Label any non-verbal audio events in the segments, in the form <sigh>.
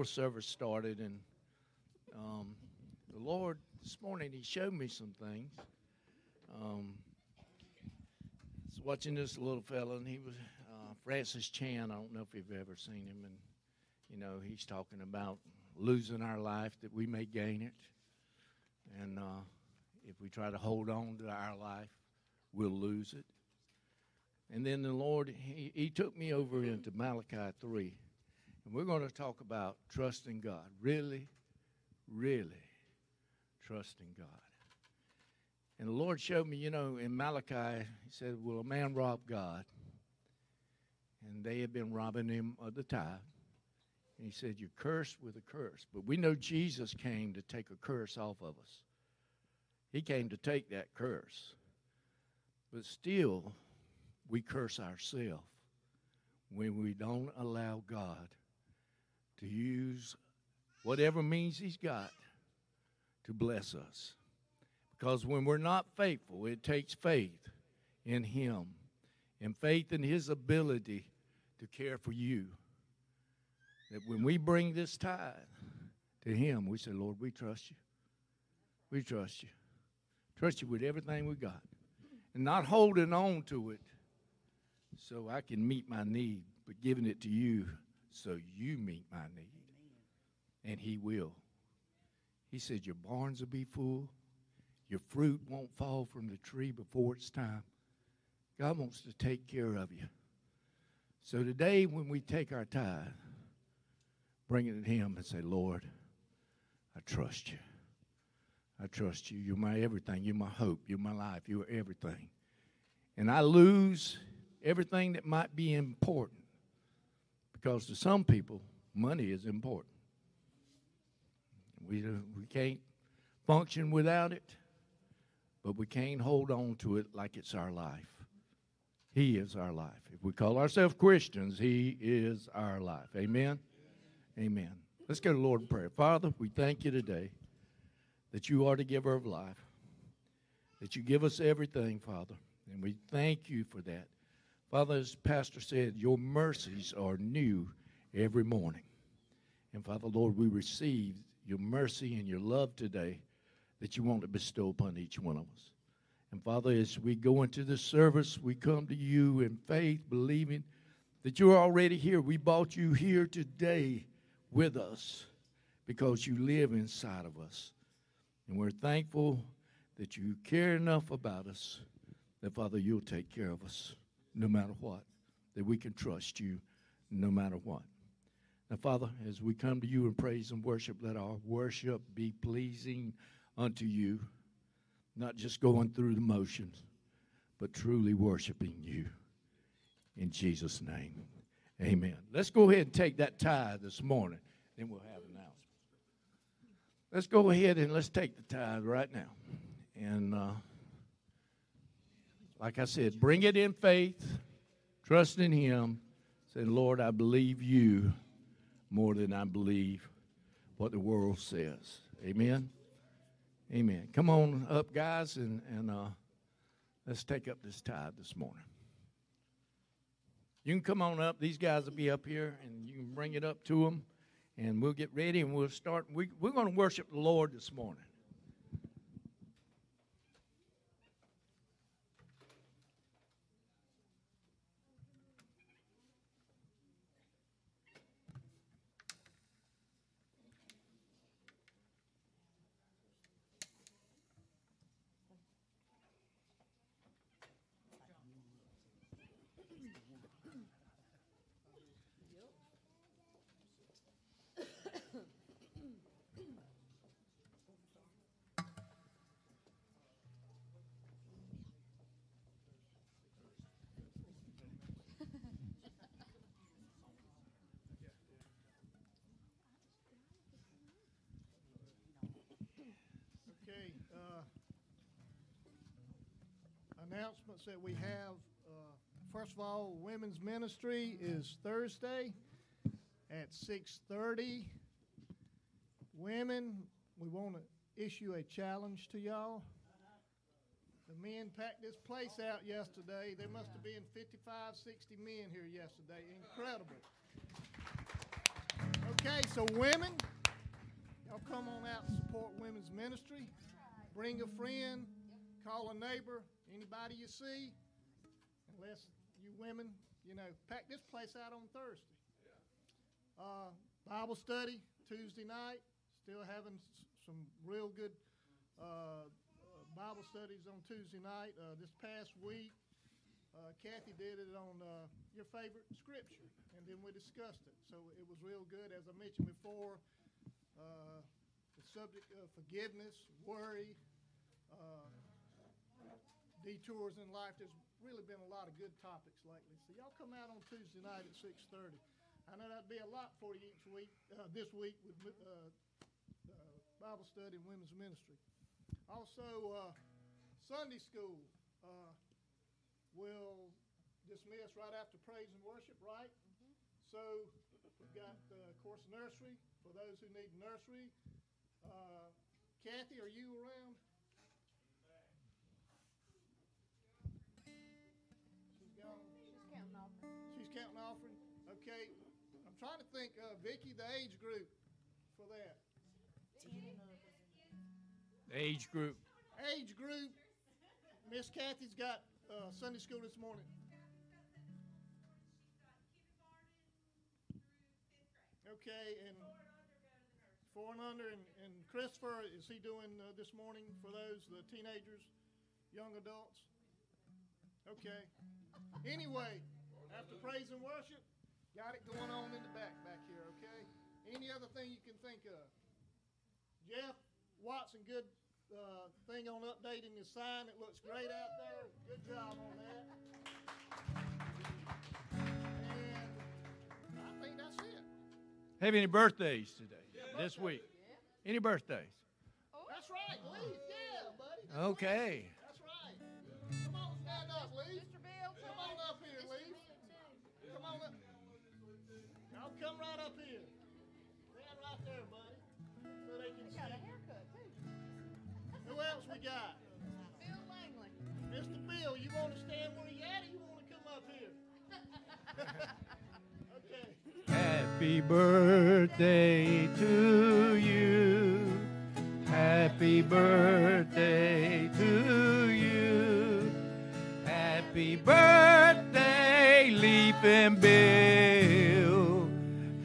before service started, and um, the Lord this morning He showed me some things. Um, I was watching this little fella, and he was uh, Francis Chan. I don't know if you've ever seen him, and you know he's talking about losing our life that we may gain it, and uh, if we try to hold on to our life, we'll lose it. And then the Lord, he, he took me over into Malachi 3. And we're going to talk about trusting God. Really, really trusting God. And the Lord showed me, you know, in Malachi, he said, Will a man rob God? And they had been robbing him of the tithe. And he said, You're cursed with a curse. But we know Jesus came to take a curse off of us. He came to take that curse. But still, we curse ourselves when we don't allow God to use whatever means He's got to bless us. Because when we're not faithful, it takes faith in Him and faith in His ability to care for you. That when we bring this tithe to Him, we say, Lord, we trust you. We trust you. Trust you with everything we got. And not holding on to it so I can meet my need, but giving it to you so you meet my need. And He will. He said, Your barns will be full, your fruit won't fall from the tree before it's time. God wants to take care of you. So today, when we take our tithe, bring it to Him and say, Lord, I trust you. I trust you. You're my everything. You're my hope. You're my life. You're everything. And I lose everything that might be important because to some people, money is important. We, uh, we can't function without it, but we can't hold on to it like it's our life. He is our life. If we call ourselves Christians, He is our life. Amen? Amen. Let's go to Lord in prayer. Father, we thank you today that you are the giver of life, that you give us everything, Father, and we thank you for that. Father, as Pastor said, your mercies are new every morning. And Father, Lord, we receive your mercy and your love today that you want to bestow upon each one of us. And Father, as we go into this service, we come to you in faith, believing that you're already here. We brought you here today with us because you live inside of us. And we're thankful that you care enough about us that, Father, you'll take care of us no matter what, that we can trust you no matter what. Now, Father, as we come to you in praise and worship, let our worship be pleasing unto you, not just going through the motions, but truly worshiping you. In Jesus' name, amen. Let's go ahead and take that tithe this morning, then we'll have an announcements. Let's go ahead and let's take the tithe right now. And, uh, like I said, bring it in faith, trust in Him. Say, Lord, I believe you more than I believe what the world says. Amen. Amen. Come on up, guys, and, and uh, let's take up this tithe this morning. You can come on up. These guys will be up here, and you can bring it up to them, and we'll get ready and we'll start. We, we're going to worship the Lord this morning. Okay, uh, announcements that we have. Uh, first of all, women's ministry is Thursday at six thirty. Women, we want to issue a challenge to y'all. The men packed this place out yesterday. There must have been 55, 60 men here yesterday. Incredible. Okay, so women, y'all come on out and support women's ministry. Bring a friend, call a neighbor, anybody you see. Unless you women, you know, pack this place out on Thursday. Uh, Bible study Tuesday night. Still having s- some real good uh, uh, Bible studies on Tuesday night. Uh, this past week, uh, Kathy did it on uh, your favorite scripture, and then we discussed it. So it was real good. As I mentioned before, uh, the subject of forgiveness, worry, uh, detours in life. There's really been a lot of good topics lately. So y'all come out on Tuesday night at 6:30. I know that'd be a lot for you each week. Uh, this week with uh, uh, Bible study and women's ministry. Also, uh, Sunday school uh, will dismiss right after praise and worship, right? So we've got, uh, of course, nursery for those who need nursery. Uh, Kathy, are you around? Okay, I'm trying to think. Uh, Vicky, the age group for that. Age group. Age group. Miss Kathy's got uh, Sunday school this morning. Okay, and four and under, and, and Christopher, is he doing uh, this morning for those, the teenagers, young adults? Okay. Anyway, after praise and worship, got it going on in the back back here, okay? Any other thing you can think of? Jeff Watson, good uh, thing on updating the sign. It looks great out there. Good job on that. And I think that's it. Have any birthdays today? This week? Any birthdays? That's right, Lee. Yeah, buddy. That's Okay. Right. That's right. Come on, stand up, Lee. Mr. Bill, Come on up here, Lee. Come on up. Y'all come right up here. Stand right there, buddy. So they can got a haircut too. Who else we got? Bill Langley. Mr. Bill, you want to stand where you at or you want to come up here? <laughs> okay. Happy birthday to you. Happy birthday to you. Happy birthday, Leaping Bill.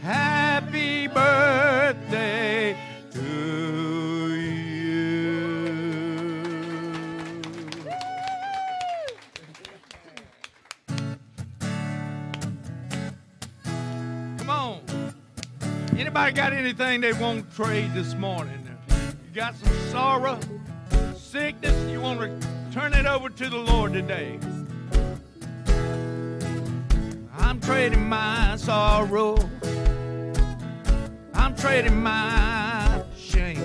Happy birthday to you. Come on. Anybody got anything they won't trade this morning? You got some sorrow, sickness, you want to turn it over to the Lord today. I'm trading my sorrow. I'm trading my shame.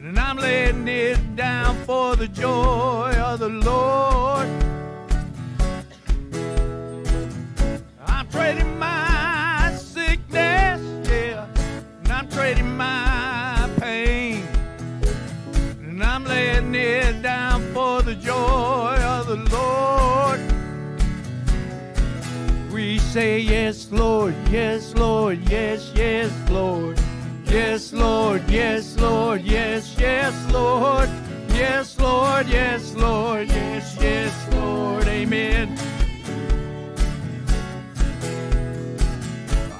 And I'm laying it down for the joy of the Lord. Say yes, Lord, yes, Lord, yes, yes, Lord, yes, Lord, yes, Lord, yes, yes, Lord, yes, Lord, yes, Lord, yes, yes, Lord, Amen.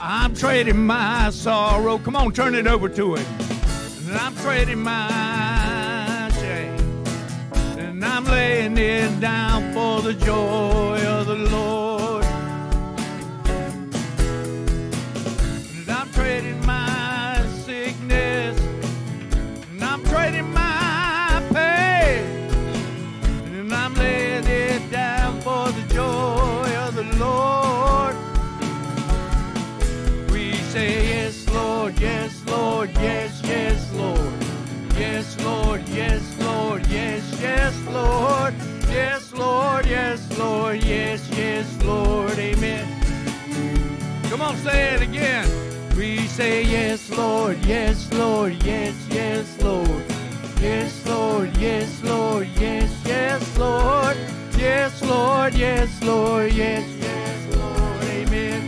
I'm trading my sorrow. Come on, turn it over to him. I'm trading my shame. And I'm laying it down for the joy of the Lord. Yes, Lord. Yes, Lord, yes, Lord, yes, yes, Lord. Amen. Come on, say it again. We say yes, Lord, yes, Lord, yes, yes, Lord. Yes, Lord, yes, Lord, yes, yes, Lord. Yes, Lord, yes, Lord, yes, yes, Lord. Amen.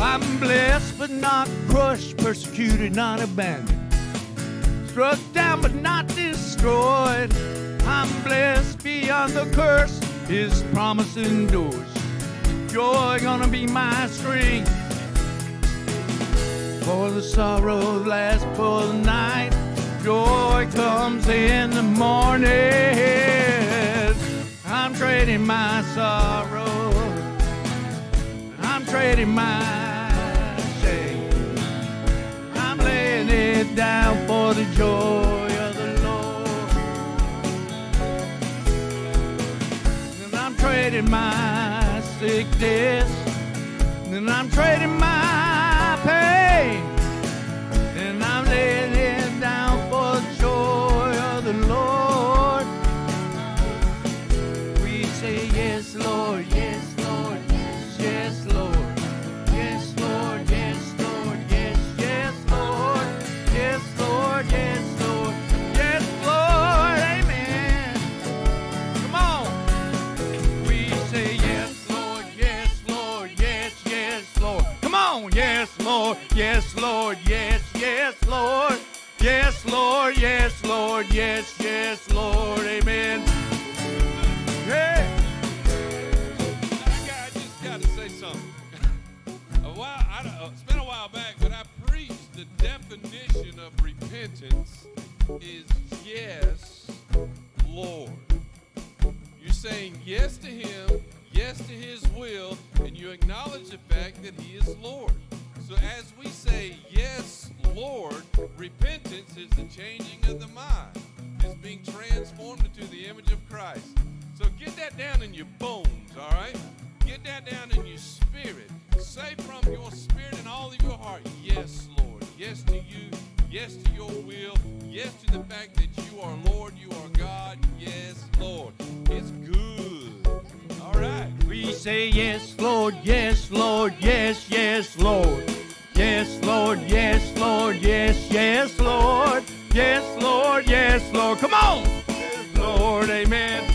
I'm blessed but not crushed, persecuted, not abandoned. Struck down but not destroyed. I'm blessed beyond the curse. His promise endures. Joy gonna be my strength. For the sorrow lasts for the night. Joy comes in the morning. I'm trading my sorrow. I'm trading my it down for the joy of the Lord. And I'm trading my sickness. And I'm trading my pain. Lord, yes, Lord, yes, yes, Lord. Yes, Lord, yes, Lord, yes, yes, Lord, amen. Hey. I, just got to say something. a while, I, uh, it's been a while back, but I preached the definition of repentance is yes, Lord. You're saying yes to Him, yes to His will, and you acknowledge the fact that He is Lord. So as we say yes, Lord, repentance is the changing of the mind. It's being transformed into the image of Christ. So get that down in your bones, all right? Get that down in your spirit. Say from your spirit and all of your heart, yes, Lord. Yes to you. Yes to your will. Yes to the fact that you are Lord, you are God. Yes, Lord. It's good. All right. We say yes, Lord, yes, Lord, yes, yes, Lord. Yes, Lord, yes, Lord, yes, yes, Lord. Yes, Lord, yes, Lord. Come on. Yes, Lord, amen.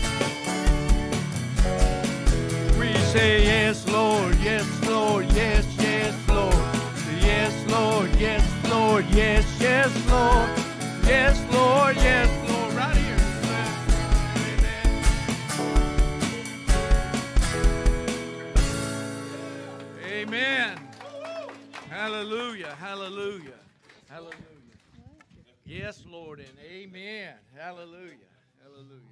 Hallelujah. Hallelujah. Yes, Lord, and amen. Hallelujah. Hallelujah.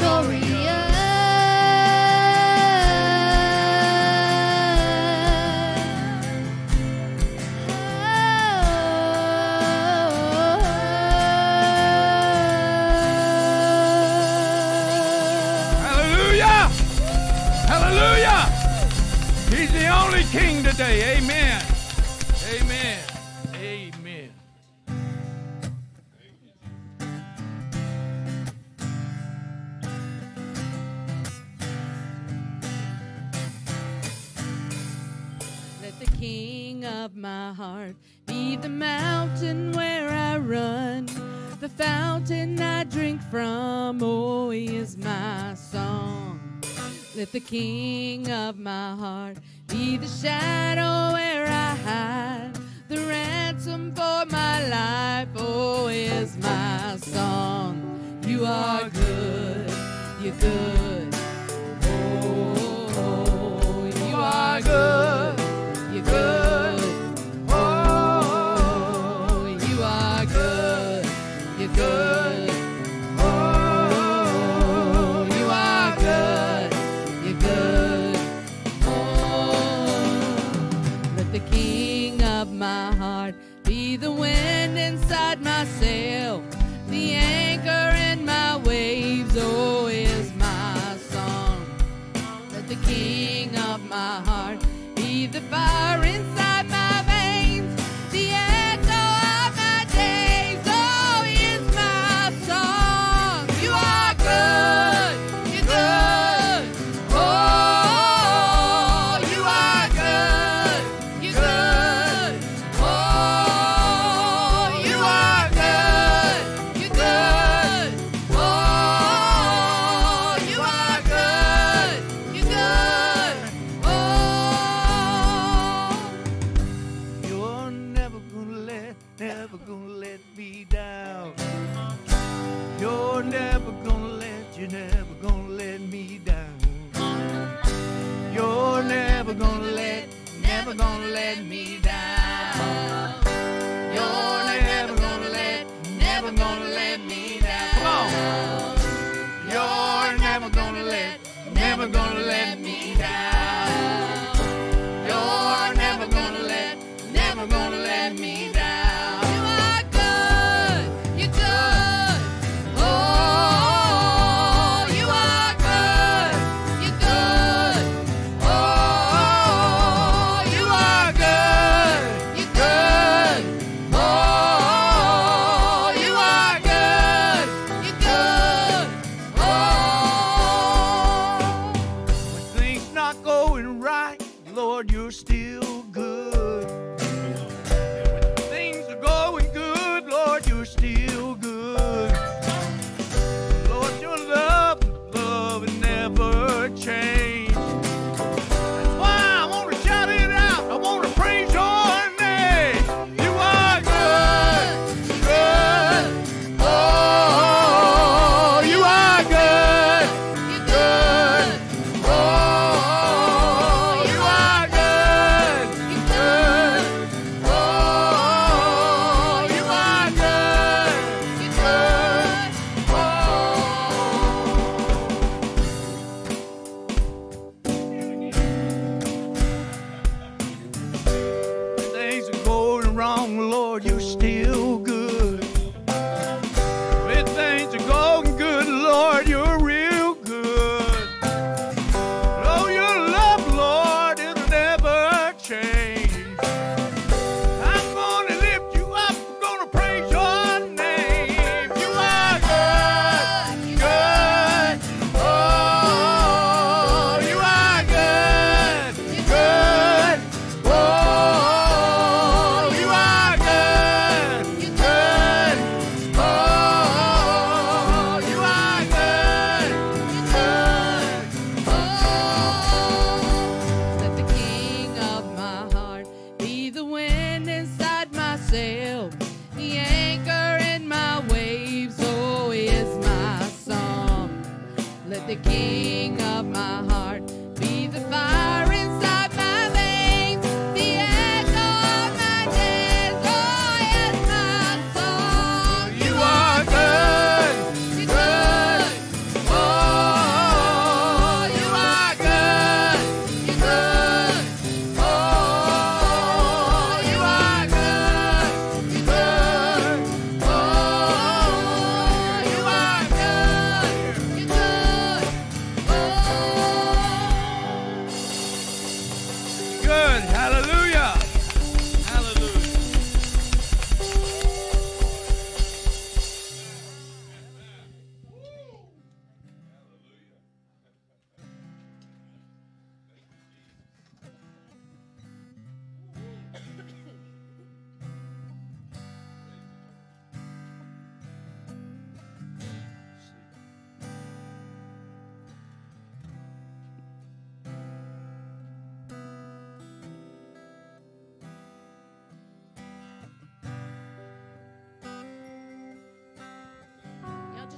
heart. The mountain where I run, the fountain I drink from. Oh, he is my song. Let the king of my heart be the shadow where I hide. The ransom for my life, oh, is my song. You are good, you're good. Oh, oh, oh you are good.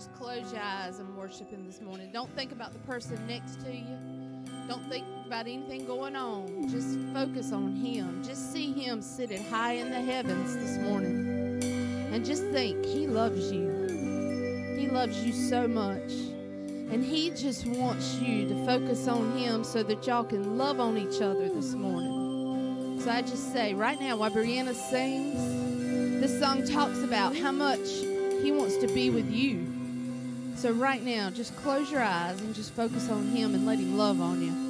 just close your eyes and worship Him this morning. Don't think about the person next to you. Don't think about anything going on. Just focus on Him. Just see Him sitting high in the heavens this morning. And just think, He loves you. He loves you so much. And He just wants you to focus on Him so that y'all can love on each other this morning. So I just say, right now, while Brianna sings, this song talks about how much He wants to be with you. So, right now, just close your eyes and just focus on Him and let Him love on you.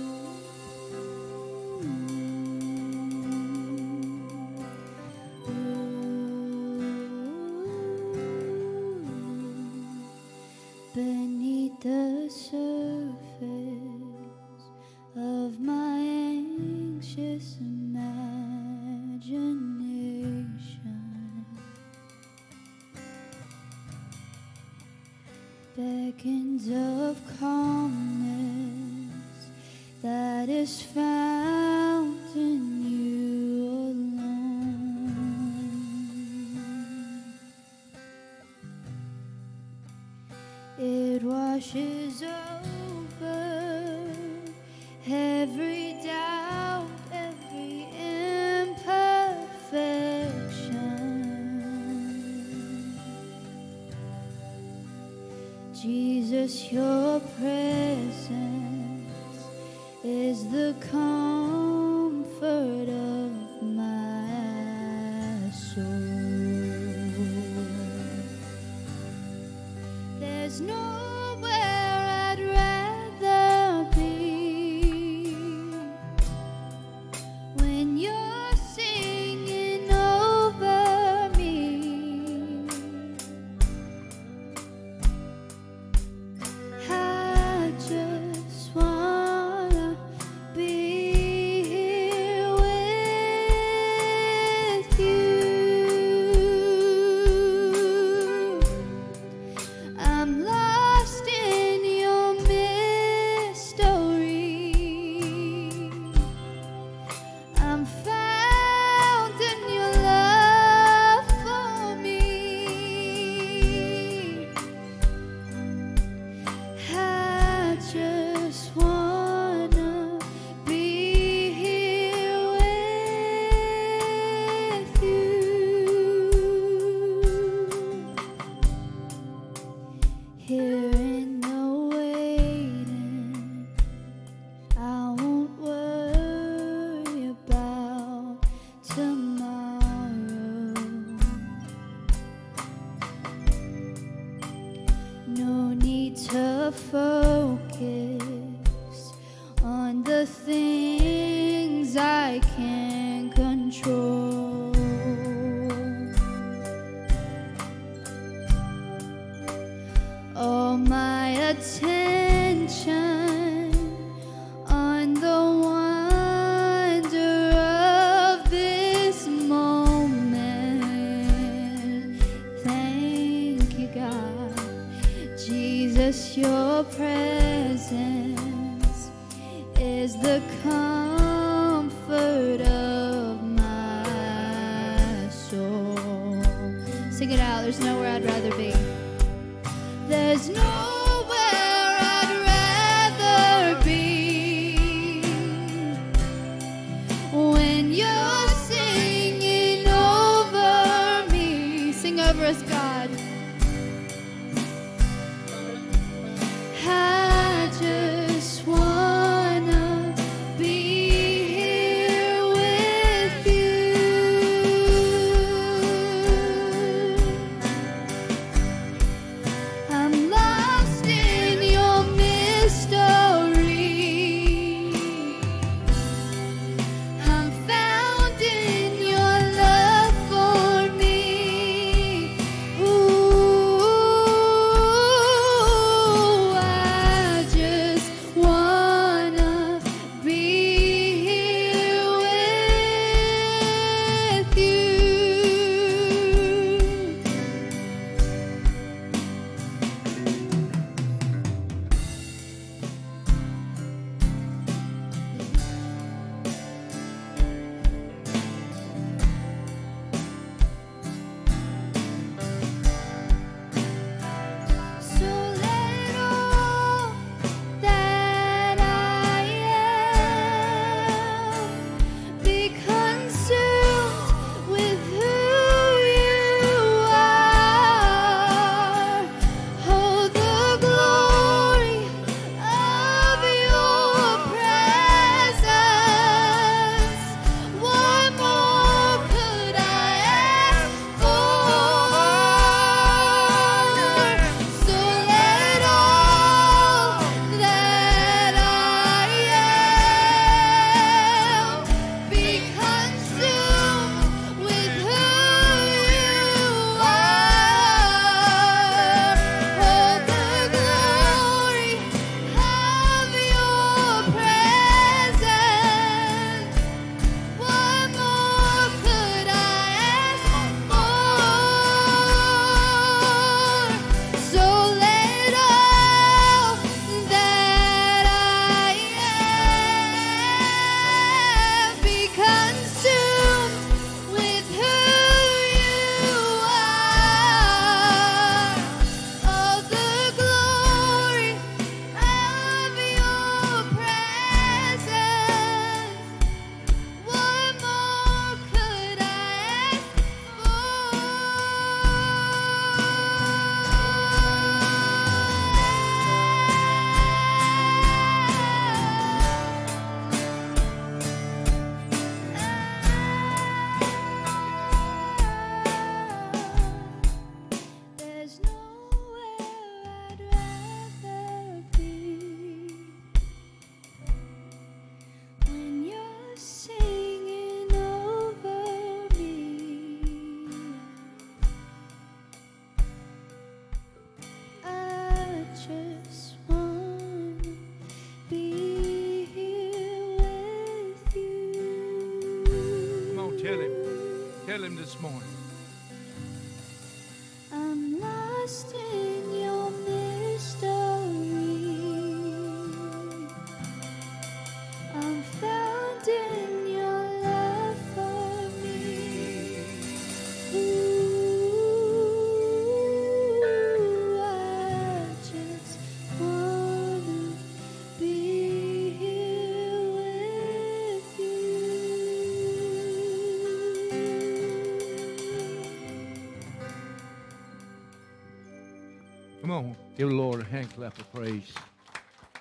Give the Lord a hand clap of praise.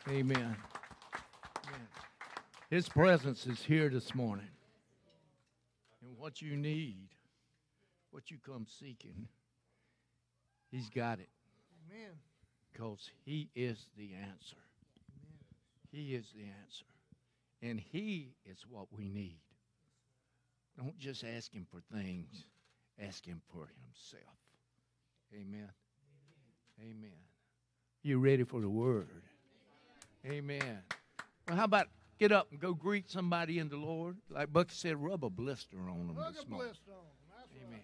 Amen. Amen. His presence is here this morning. And what you need, what you come seeking, He's got it Amen. because He is the answer. He is the answer. And He is what we need. Don't just ask Him for things, ask Him for Himself. Amen. Amen. You ready for the word? Amen. Well, how about get up and go greet somebody in the Lord? Like Bucky said, rub a blister on them Rug this a morning. blister on 'em. That's right. Amen.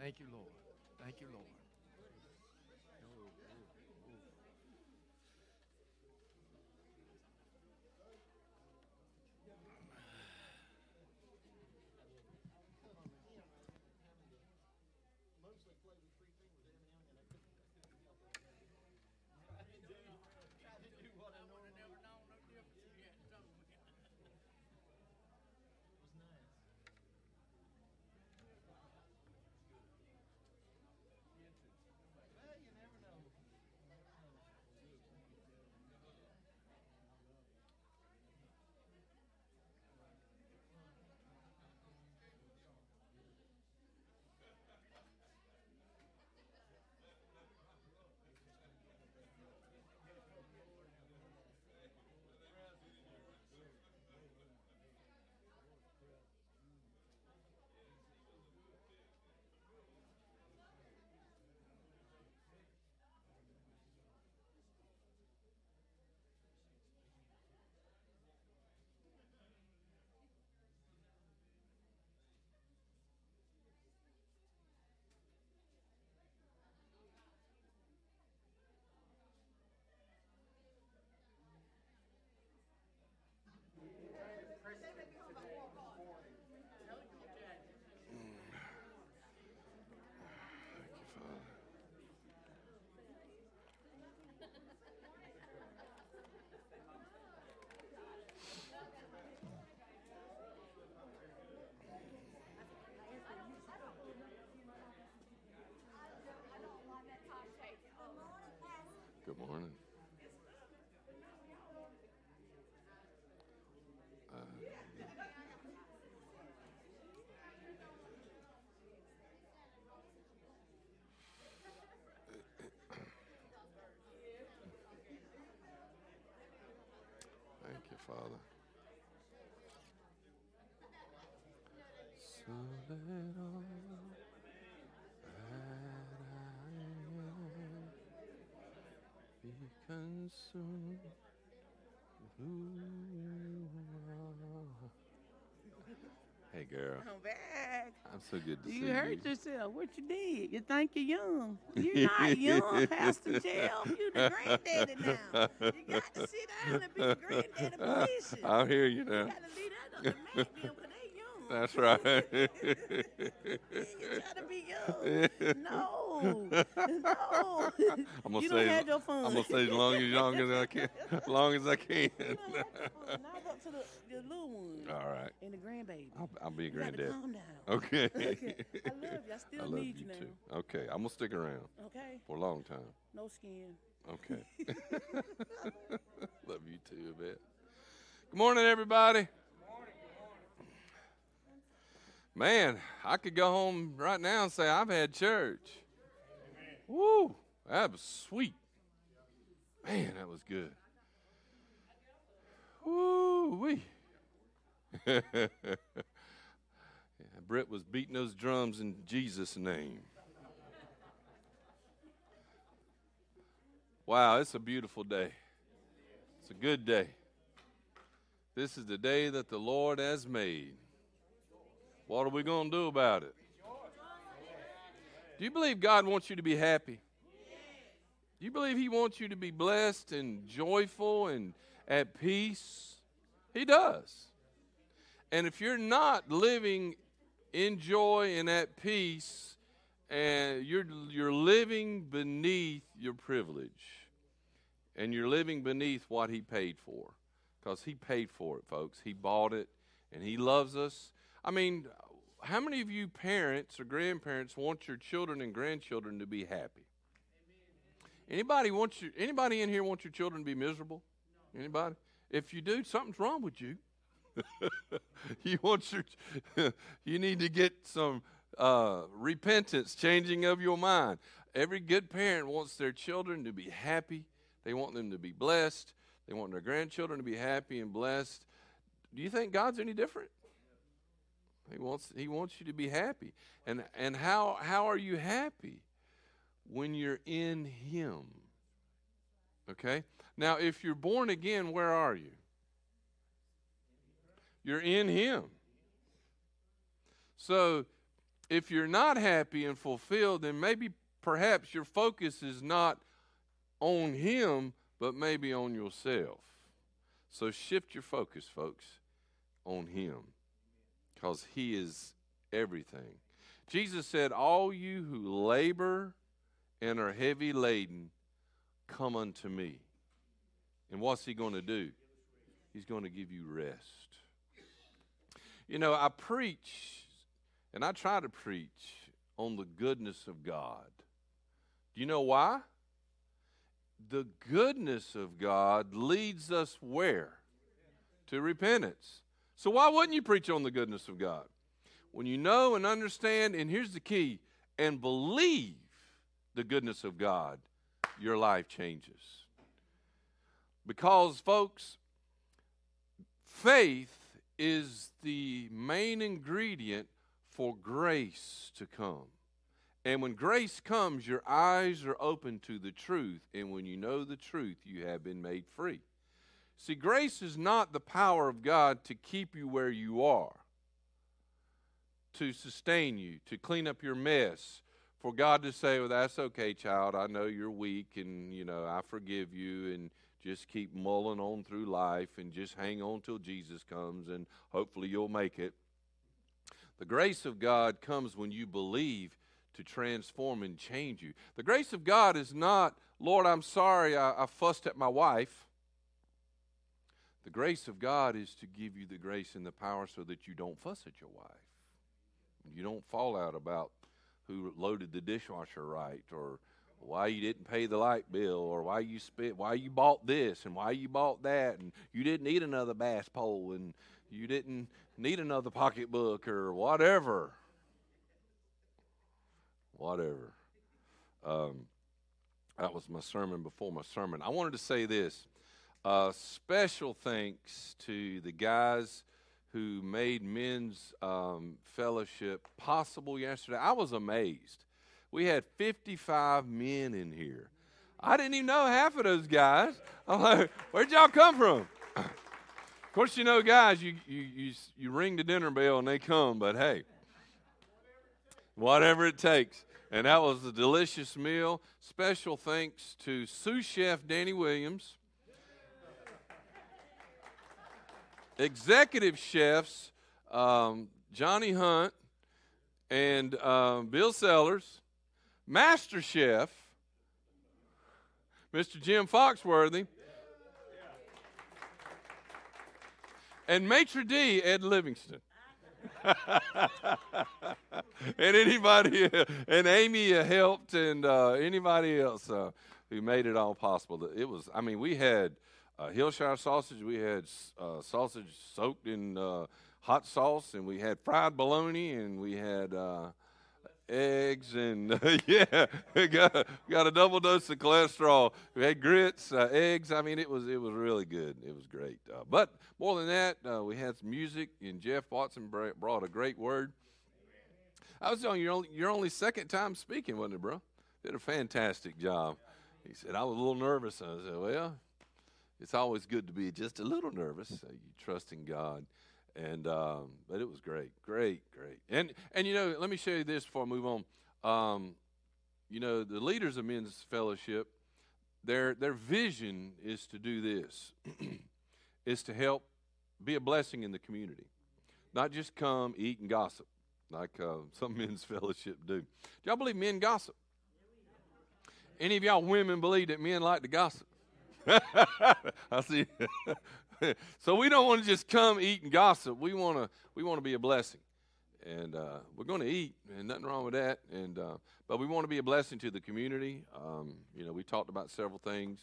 Thank you, Lord. Thank you, Lord. Be consumed you. Hey, girl. I'm back. I'm so good to see You you. hurt yourself. What you did? You think you're young. You're not young, Pastor Jeff. You're the granddaddy now. You got to sit down and be the granddaddy position. I hear you You now. got to leave that to That's right. <laughs> You try to be young. No. No. <laughs> I'm gonna you say don't have your fun. I'm gonna stay as long as long as I can, as long as I can. You. Now go to the, the little one All right, and the grandbaby. I'll, I'll be a granddad. calm down. <laughs> Okay. Okay. I love you. I I still love need you you, now. too. Okay, I'm gonna stick around Okay? for a long time. No skin. Okay. love you too a bit. Good morning, everybody. Man, I could go home right now and say I've had church. Woo, that was sweet. Man, that was good. Woo wee. <laughs> yeah, Britt was beating those drums in Jesus' name. Wow, it's a beautiful day. It's a good day. This is the day that the Lord has made. What are we going to do about it? Do you believe God wants you to be happy? Do you believe He wants you to be blessed and joyful and at peace? He does. And if you're not living in joy and at peace, and you're you're living beneath your privilege, and you're living beneath what He paid for, because He paid for it, folks. He bought it, and He loves us. I mean, how many of you parents or grandparents want your children and grandchildren to be happy? Anybody wants your anybody in here want your children to be miserable? Anybody? If you do, something's wrong with you. <laughs> you want your <laughs> you need to get some uh, repentance, changing of your mind. Every good parent wants their children to be happy. They want them to be blessed. They want their grandchildren to be happy and blessed. Do you think God's any different? He wants he wants you to be happy. And and how how are you happy? When you're in him. Okay? Now if you're born again, where are you? You're in him. So if you're not happy and fulfilled, then maybe perhaps your focus is not on him, but maybe on yourself. So shift your focus, folks, on him because he is everything. Jesus said, All you who labor and are heavy laden, come unto me. And what's he going to do? He's going to give you rest. You know, I preach and I try to preach on the goodness of God. Do you know why? The goodness of God leads us where? To repentance. So why wouldn't you preach on the goodness of God? When you know and understand, and here's the key, and believe the goodness of God, your life changes. Because, folks, faith is the main ingredient for grace to come. And when grace comes, your eyes are open to the truth. And when you know the truth, you have been made free. See, grace is not the power of God to keep you where you are, to sustain you, to clean up your mess. For God to say, well, that's okay, child. I know you're weak and, you know, I forgive you and just keep mulling on through life and just hang on till Jesus comes and hopefully you'll make it. The grace of God comes when you believe to transform and change you. The grace of God is not, Lord, I'm sorry I, I fussed at my wife. The grace of God is to give you the grace and the power so that you don't fuss at your wife. You don't fall out about who loaded the dishwasher right or why you didn't pay the light bill or why you spent why you bought this and why you bought that and you didn't need another bass pole and you didn't need another pocketbook or whatever. Whatever. Um, that was my sermon before my sermon. I wanted to say this uh, special thanks to the guys who made men's um, fellowship possible yesterday. I was amazed. We had 55 men in here. I didn't even know half of those guys. <laughs> I'm like, where'd y'all come from? <clears throat> of course, you know, guys, you, you, you, you ring the dinner bell and they come, but hey, whatever it takes. And that was a delicious meal. Special thanks to sous chef Danny Williams executive chefs um, Johnny Hunt and um, Bill Sellers, master chef Mr. Jim Foxworthy, and maitre d' Ed Livingston. <laughs> and anybody, and Amy helped, and uh, anybody else uh, who made it all possible. It was, I mean, we had uh, Hillshire sausage. We had uh, sausage soaked in uh, hot sauce, and we had fried bologna, and we had uh, eggs, and <laughs> yeah, we <laughs> got, got a double dose of cholesterol. We had grits, uh, eggs. I mean, it was it was really good. It was great. Uh, but more than that, we had some music, and Jeff Watson brought a great word. I was telling you, your only, your only second time speaking, wasn't it, bro? Did a fantastic job. He said, I was a little nervous. I said, Well, it's always good to be just a little nervous. Uh, you trust in God. and um, but it was great, great, great. And and you know, let me show you this before I move on. Um, you know, the leaders of men's fellowship, their their vision is to do this, <clears throat> is to help be a blessing in the community, not just come eat and gossip like uh, <laughs> some men's fellowship do. Do y'all believe men gossip? Any of y'all women believe that men like to gossip? <laughs> I see. <laughs> so we don't want to just come eat and gossip. We want to we want to be a blessing, and uh, we're going to eat, and nothing wrong with that. And uh, but we want to be a blessing to the community. Um, you know, we talked about several things,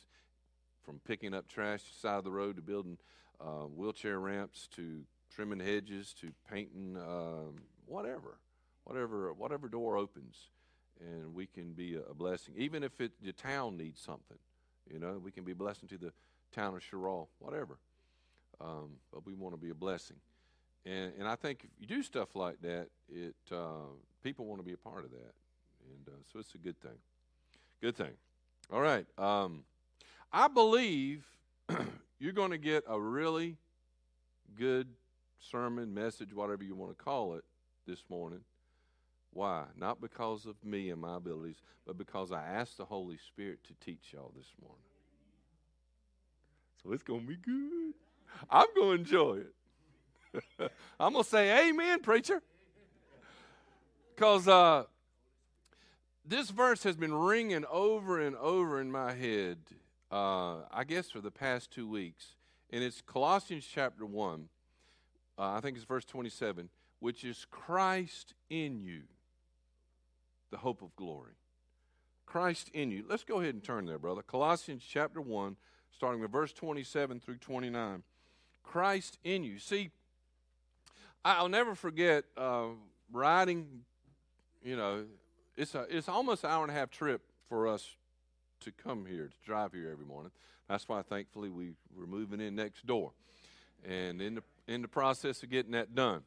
from picking up trash side of the road to building uh, wheelchair ramps to trimming hedges to painting um, whatever, whatever whatever door opens, and we can be a, a blessing. Even if it, the town needs something, you know, we can be a blessing to the town of Sherall, whatever. Um, but we want to be a blessing. And, and I think if you do stuff like that, it uh, people want to be a part of that, and uh, so it's a good thing. Good thing. All right. Um, I believe <clears throat> you're going to get a really good sermon, message, whatever you want to call it, this morning. Why? Not because of me and my abilities, but because I asked the Holy Spirit to teach y'all this morning. So it's going to be good. I'm going to enjoy it. <laughs> I'm going to say amen, preacher. Because uh, this verse has been ringing over and over in my head, uh, I guess, for the past two weeks. And it's Colossians chapter 1. Uh, I think it's verse 27, which is Christ in you, the hope of glory. Christ in you. Let's go ahead and turn there, brother. Colossians chapter 1, starting with verse 27 through 29. Christ in you. See, I'll never forget uh, riding, you know, it's, a, it's almost an hour and a half trip for us to come here, to drive here every morning. That's why, thankfully, we, we're moving in next door. And in the, in the process of getting that done,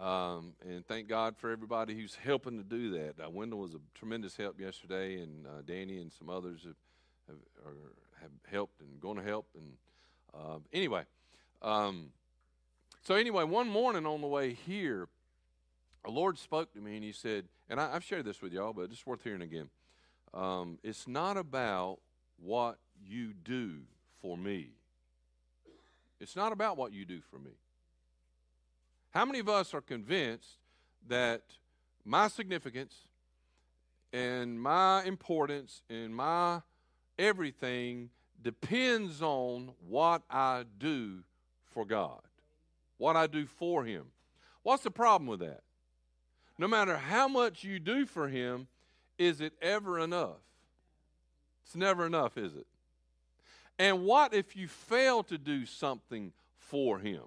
um, and thank God for everybody who's helping to do that. Uh, Wendell was a tremendous help yesterday, and uh, Danny and some others have, have, have helped and going to help. And uh, anyway, um, so anyway, one morning on the way here, the Lord spoke to me and He said, and I, have shared this with y'all, but it's worth hearing again. Um, it's not about what you do for me. It's not about what you do for me. How many of us are convinced that my significance and my importance and my everything depends on what I do for God, what I do for Him? What's the problem with that? No matter how much you do for Him, is it ever enough? It's never enough, is it? And what if you fail to do something for Him?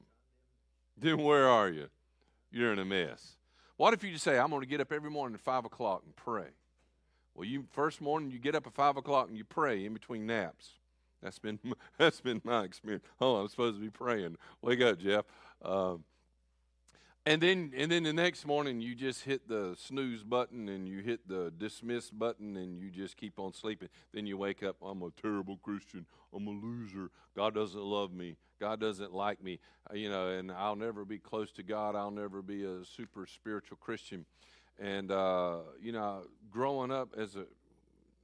Then where are you? You're in a mess. What if you just say, I'm going to get up every morning at 5 o'clock and pray? Well, you first morning you get up at 5 o'clock and you pray in between naps. That's been, <laughs> that's been my experience. Oh, I'm supposed to be praying. Wake up, Jeff. Um, and then, and then the next morning, you just hit the snooze button and you hit the dismiss button and you just keep on sleeping. Then you wake up, I'm a terrible Christian. I'm a loser. God doesn't love me. God doesn't like me. Uh, you know, and I'll never be close to God. I'll never be a super spiritual Christian. And uh, you know, growing up as a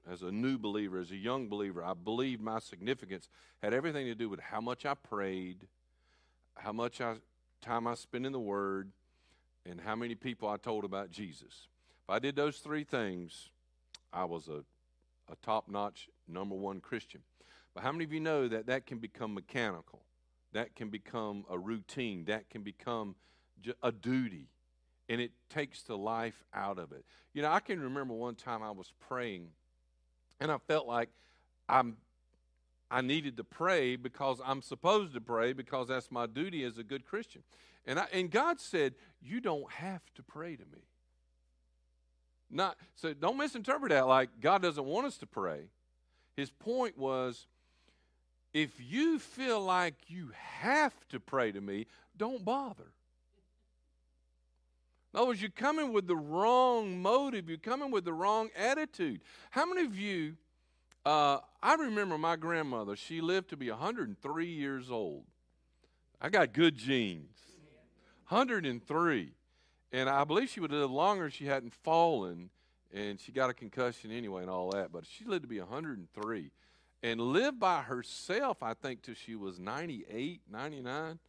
as a new believer, as a young believer, I believed my significance had everything to do with how much I prayed, how much I time I spent in the Word, and how many people I told about Jesus. If I did those three things, I was a, a top notch number one Christian. But how many of you know that that can become mechanical? That can become a routine. That can become a duty. And it takes the life out of it. You know, I can remember one time I was praying, and I felt like I'm I needed to pray because I'm supposed to pray because that's my duty as a good Christian. And, I, and God said, You don't have to pray to me. Not, so don't misinterpret that like God doesn't want us to pray. His point was if you feel like you have to pray to me, don't bother. In other words, you're coming with the wrong motive, you're coming with the wrong attitude. How many of you uh, I remember my grandmother, she lived to be 103 years old. I got good genes. 103. And I believe she would have lived longer if she hadn't fallen and she got a concussion anyway and all that. But she lived to be 103 and lived by herself, I think, till she was 98, 99.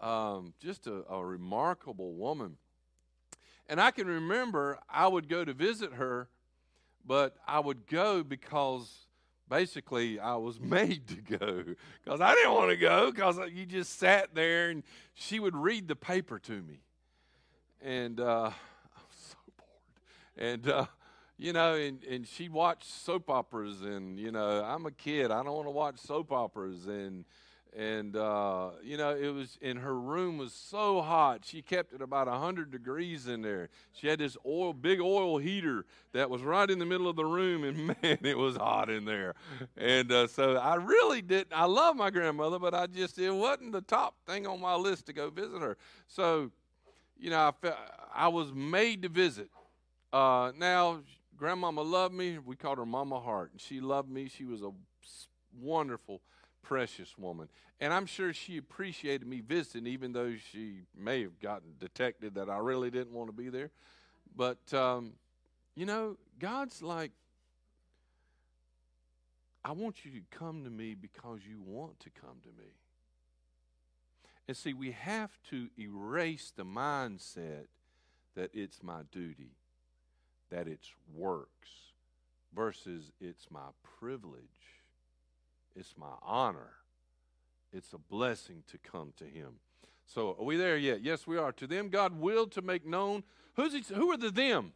Um, just a, a remarkable woman. And I can remember I would go to visit her, but I would go because basically I was <laughs> made to go because I didn't want to go because you just sat there and she would read the paper to me. And uh, <laughs> I was so bored. And, uh, you know, and, and she watched soap operas, and, you know, I'm a kid. I don't want to watch soap operas. And, and uh, you know it was and her room was so hot she kept it about 100 degrees in there. She had this oil big oil heater that was right in the middle of the room and <laughs> man it was hot in there. And uh, so i really didn't i love my grandmother but i just it wasn't the top thing on my list to go visit her. So you know i, felt, I was made to visit. Uh, now grandmama loved me. We called her mama heart and she loved me. She was a wonderful precious woman. And I'm sure she appreciated me visiting, even though she may have gotten detected that I really didn't want to be there. But, um, you know, God's like, I want you to come to me because you want to come to me. And see, we have to erase the mindset that it's my duty, that it's works, versus it's my privilege it's my honor. It's a blessing to come to him. So, are we there yet? Yes, we are. To them, God willed to make known. Who's he, who are the them?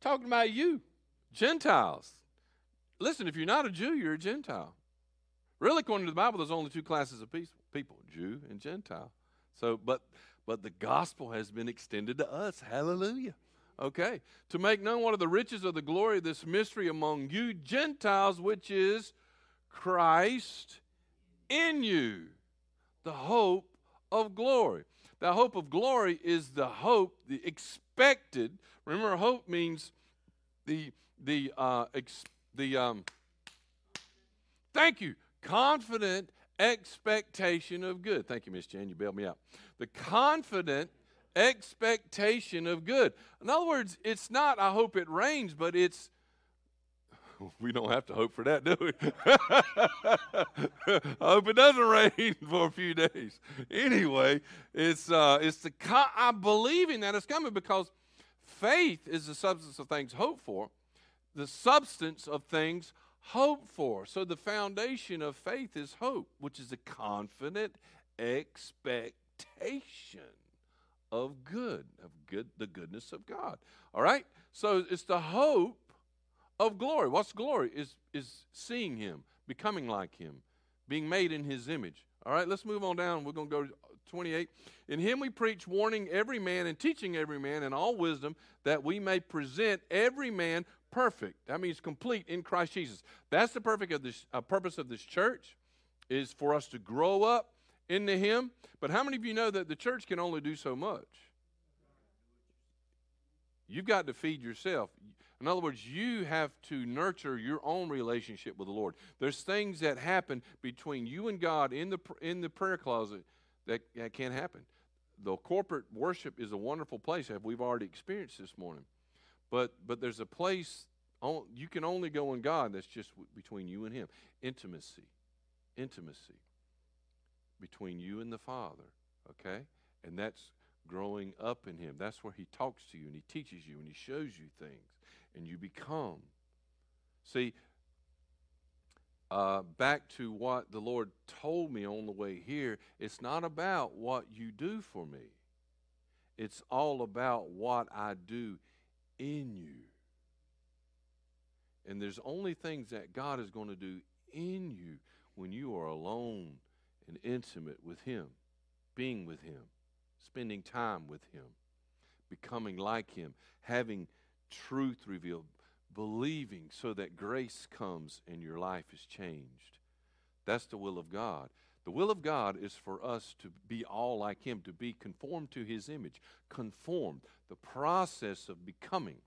Talking about you, Gentiles. Listen, if you're not a Jew, you're a Gentile. Really, according to the Bible, there's only two classes of people Jew and Gentile. So, but but the gospel has been extended to us. Hallelujah. Okay. To make known what are the riches of the glory of this mystery among you Gentiles, which is Christ in you, the hope of glory. The hope of glory is the hope, the expected. Remember, hope means the the uh, ex, the um. Thank you, confident expectation of good. Thank you, Miss Jan. You bailed me out. The confident expectation of good. In other words, it's not I hope it rains, but it's <laughs> we don't have to hope for that, do we? <laughs> I hope it doesn't rain <laughs> for a few days. Anyway, it's uh, it's the I'm believing that it's coming because faith is the substance of things hoped for, the substance of things hoped for. So the foundation of faith is hope, which is a confident expectation of good, of good, the goodness of God. All right. So it's the hope of glory. What's glory? Is is seeing him, becoming like him, being made in his image. All right, let's move on down. We're going to go to 28. In him we preach, warning every man and teaching every man in all wisdom, that we may present every man perfect. That means complete in Christ Jesus. That's the perfect of this uh, purpose of this church, is for us to grow up into Him. But how many of you know that the church can only do so much? You've got to feed yourself. In other words, you have to nurture your own relationship with the Lord. There's things that happen between you and God in the in the prayer closet that, that can't happen. The corporate worship is a wonderful place, we've already experienced this morning. But but there's a place on, you can only go in God that's just between you and Him. Intimacy, intimacy between you and the Father. Okay, and that's growing up in Him. That's where He talks to you and He teaches you and He shows you things and you become. See, uh, back to what the Lord told me on the way here, it's not about what you do for me, it's all about what I do in you. And there's only things that God is going to do in you when you are alone and intimate with Him, being with Him, spending time with Him, becoming like Him, having truth revealed, believing so that grace comes and your life is changed. That's the will of God. The will of God is for us to be all like Him, to be conformed to His image. Conformed, the process of becoming.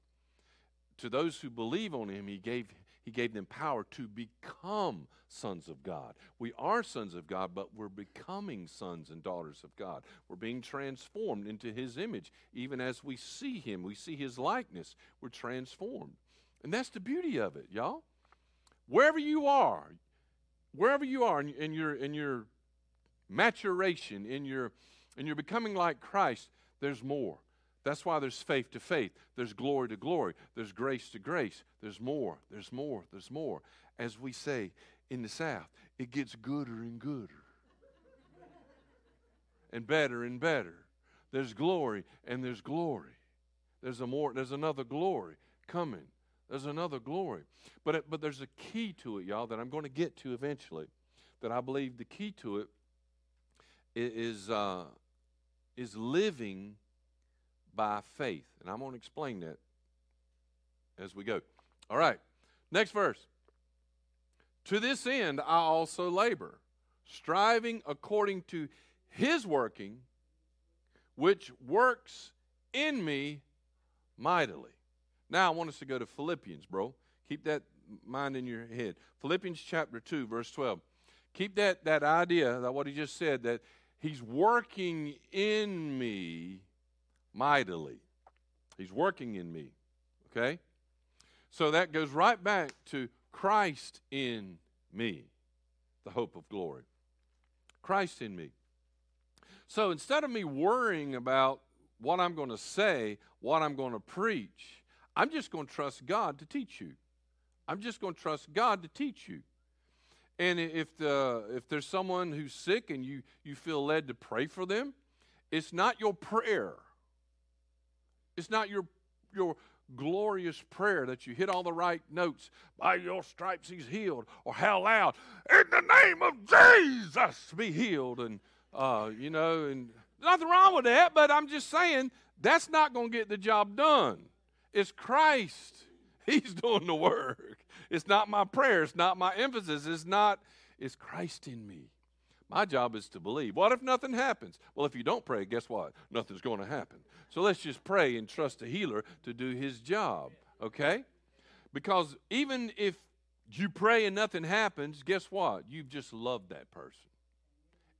To those who believe on Him, He gave He gave them power to become sons of God. We are sons of God, but we're becoming sons and daughters of God. We're being transformed into His image. Even as we see Him, we see His likeness, we're transformed. And that's the beauty of it, y'all. Wherever you are, wherever you are in, in your in your maturation, in your in your becoming like Christ, there's more. That's why there's faith to faith, there's glory to glory, there's grace to grace. There's more, there's more, there's more. As we say in the South, it gets gooder and gooder, and better and better. There's glory and there's glory. There's a more. There's another glory coming. There's another glory. But it, but there's a key to it, y'all, that I'm going to get to eventually. That I believe the key to it is uh, is living by faith. And I'm going to explain that as we go. All right, next verse. To this end I also labor, striving according to his working, which works in me mightily. Now I want us to go to Philippians, bro. Keep that mind in your head. Philippians chapter 2, verse 12. Keep that, that idea, that what he just said, that he's working in me mightily. He's working in me. Okay? So that goes right back to Christ in me, the hope of glory. Christ in me. So instead of me worrying about what I'm going to say, what I'm going to preach, I'm just going to trust God to teach you. I'm just going to trust God to teach you. And if the if there's someone who's sick and you you feel led to pray for them, it's not your prayer it's not your, your glorious prayer that you hit all the right notes. By your stripes he's healed. Or how loud, in the name of Jesus, be healed. And, uh, you know, and nothing wrong with that, but I'm just saying that's not going to get the job done. It's Christ. <laughs> He's doing the work. It's not my prayer. It's not my emphasis. It's not, it's Christ in me. My job is to believe. What if nothing happens? Well, if you don't pray, guess what? Nothing's going to happen. So let's just pray and trust the healer to do his job, okay? Because even if you pray and nothing happens, guess what? You've just loved that person.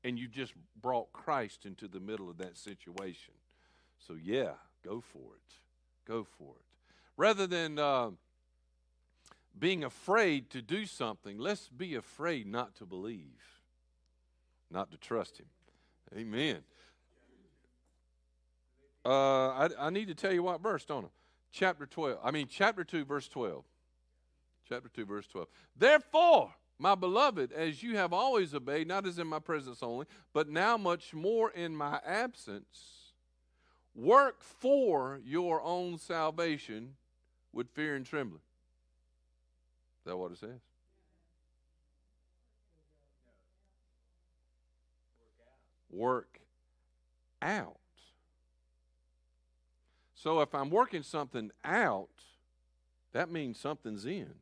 And you just brought Christ into the middle of that situation. So, yeah, go for it. Go for it. Rather than uh, being afraid to do something, let's be afraid not to believe not to trust him. Amen. Uh, I, I need to tell you what verse, don't I? Chapter 12. I mean, chapter 2, verse 12. Chapter 2, verse 12. Therefore, my beloved, as you have always obeyed, not as in my presence only, but now much more in my absence, work for your own salvation with fear and trembling. Is that what it says? Work out. So if I'm working something out, that means something's in.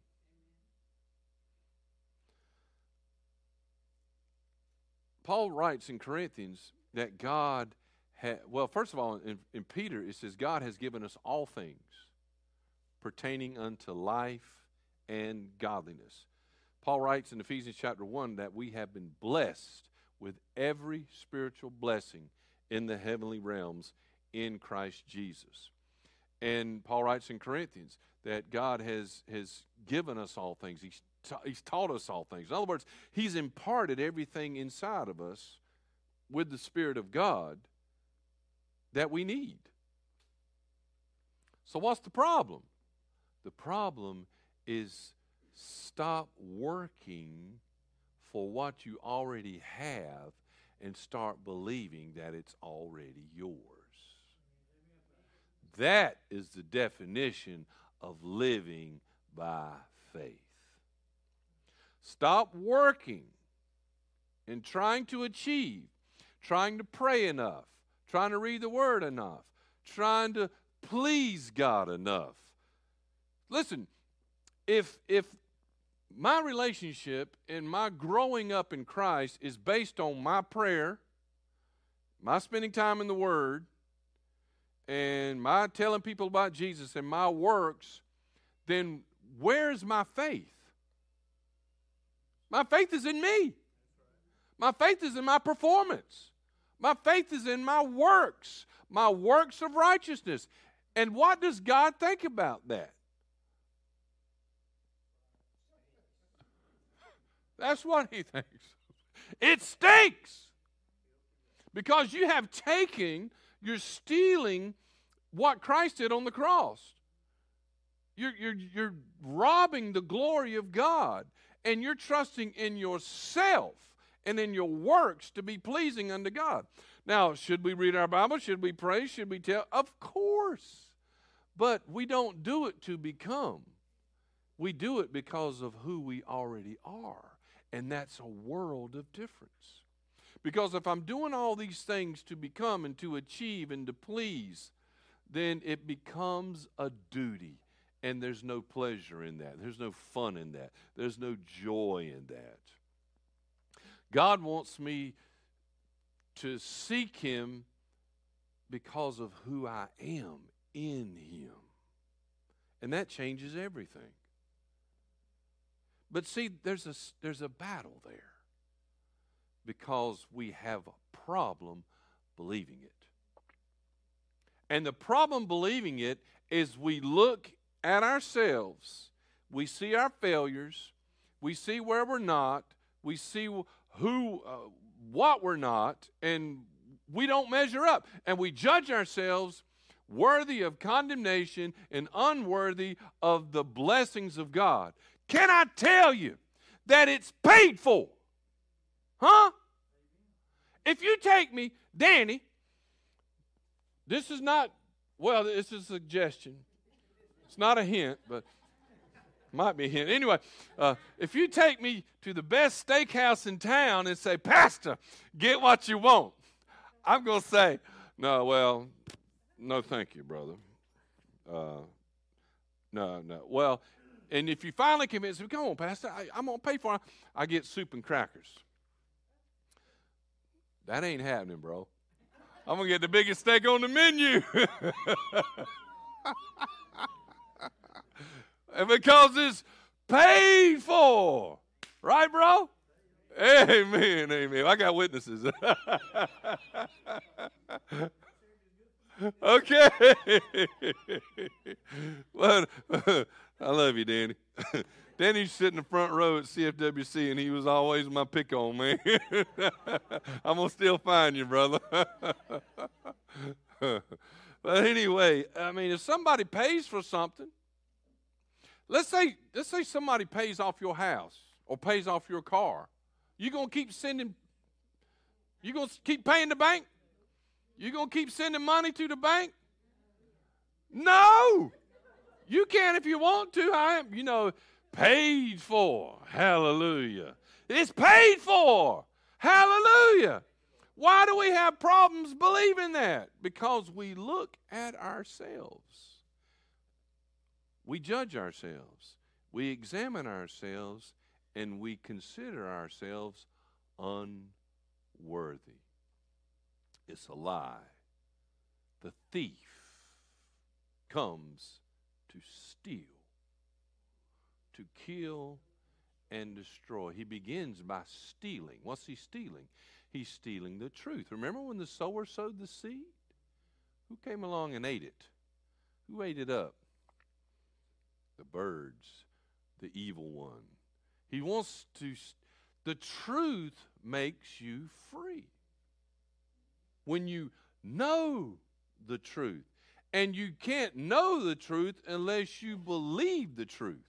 Paul writes in Corinthians that God had, well, first of all, in, in Peter, it says, God has given us all things pertaining unto life and godliness. Paul writes in Ephesians chapter 1 that we have been blessed with every spiritual blessing in the heavenly realms in Christ Jesus. And Paul writes in Corinthians that God has, has given us all things. He's, ta- he's taught us all things. In other words, He's imparted everything inside of us with the Spirit of God that we need. So, what's the problem? The problem is stop working for what you already have and start believing that it's already yours. That is the definition of living by faith. Stop working and trying to achieve, trying to pray enough, trying to read the word enough, trying to please God enough. Listen, if if my relationship and my growing up in Christ is based on my prayer, my spending time in the Word, and my telling people about Jesus and my works, then where's my faith? My faith is in me. My faith is in my performance. My faith is in my works, my works of righteousness. And what does God think about that? That's what he <laughs> thinks. It stinks. Because you have taken, you're stealing what Christ did on the cross. You're, you're, you're robbing the glory of God, and you're trusting in yourself and in your works to be pleasing unto God. Now, should we read our Bible? Should we pray? Should we tell? Of course. But we don't do it to become. We do it because of who we already are. And that's a world of difference. Because if I'm doing all these things to become and to achieve and to please, then it becomes a duty. And there's no pleasure in that. There's no fun in that. There's no joy in that. God wants me to seek Him because of who I am in Him. And that changes everything. But see, there's a, there's a battle there because we have a problem believing it. And the problem believing it is we look at ourselves, we see our failures, we see where we're not, we see who, uh, what we're not, and we don't measure up. And we judge ourselves worthy of condemnation and unworthy of the blessings of God. Can I tell you that it's paid for? Huh? If you take me, Danny, this is not, well, this is a suggestion. It's not a hint, but might be a hint. Anyway, uh, if you take me to the best steakhouse in town and say, Pastor, get what you want, I'm going to say, no, well, no, thank you, brother. Uh, no, no. Well, and if you finally convince me, come on, Pastor, I, am going to pay for it, I get soup and crackers. That ain't happening, bro. I'm going to get the biggest steak on the menu. <laughs> and because it's paid for. Right, bro? Amen, amen. I got witnesses. <laughs> okay. <laughs> you, Danny. <laughs> Danny used sit in the front row at CFWC, and he was always my pick on, man. <laughs> I'm going to still find you, brother. <laughs> but anyway, I mean, if somebody pays for something, let's say, let's say somebody pays off your house or pays off your car. You going to keep sending, you going to keep paying the bank? You going to keep sending money to the bank? No. You can if you want to. I am, you know, paid for. Hallelujah. It's paid for. Hallelujah. Why do we have problems believing that? Because we look at ourselves. We judge ourselves. We examine ourselves and we consider ourselves unworthy. It's a lie. The thief comes to steal, to kill, and destroy. He begins by stealing. What's he stealing? He's stealing the truth. Remember when the sower sowed the seed? Who came along and ate it? Who ate it up? The birds, the evil one. He wants to, the truth makes you free. When you know the truth, and you can't know the truth unless you believe the truth.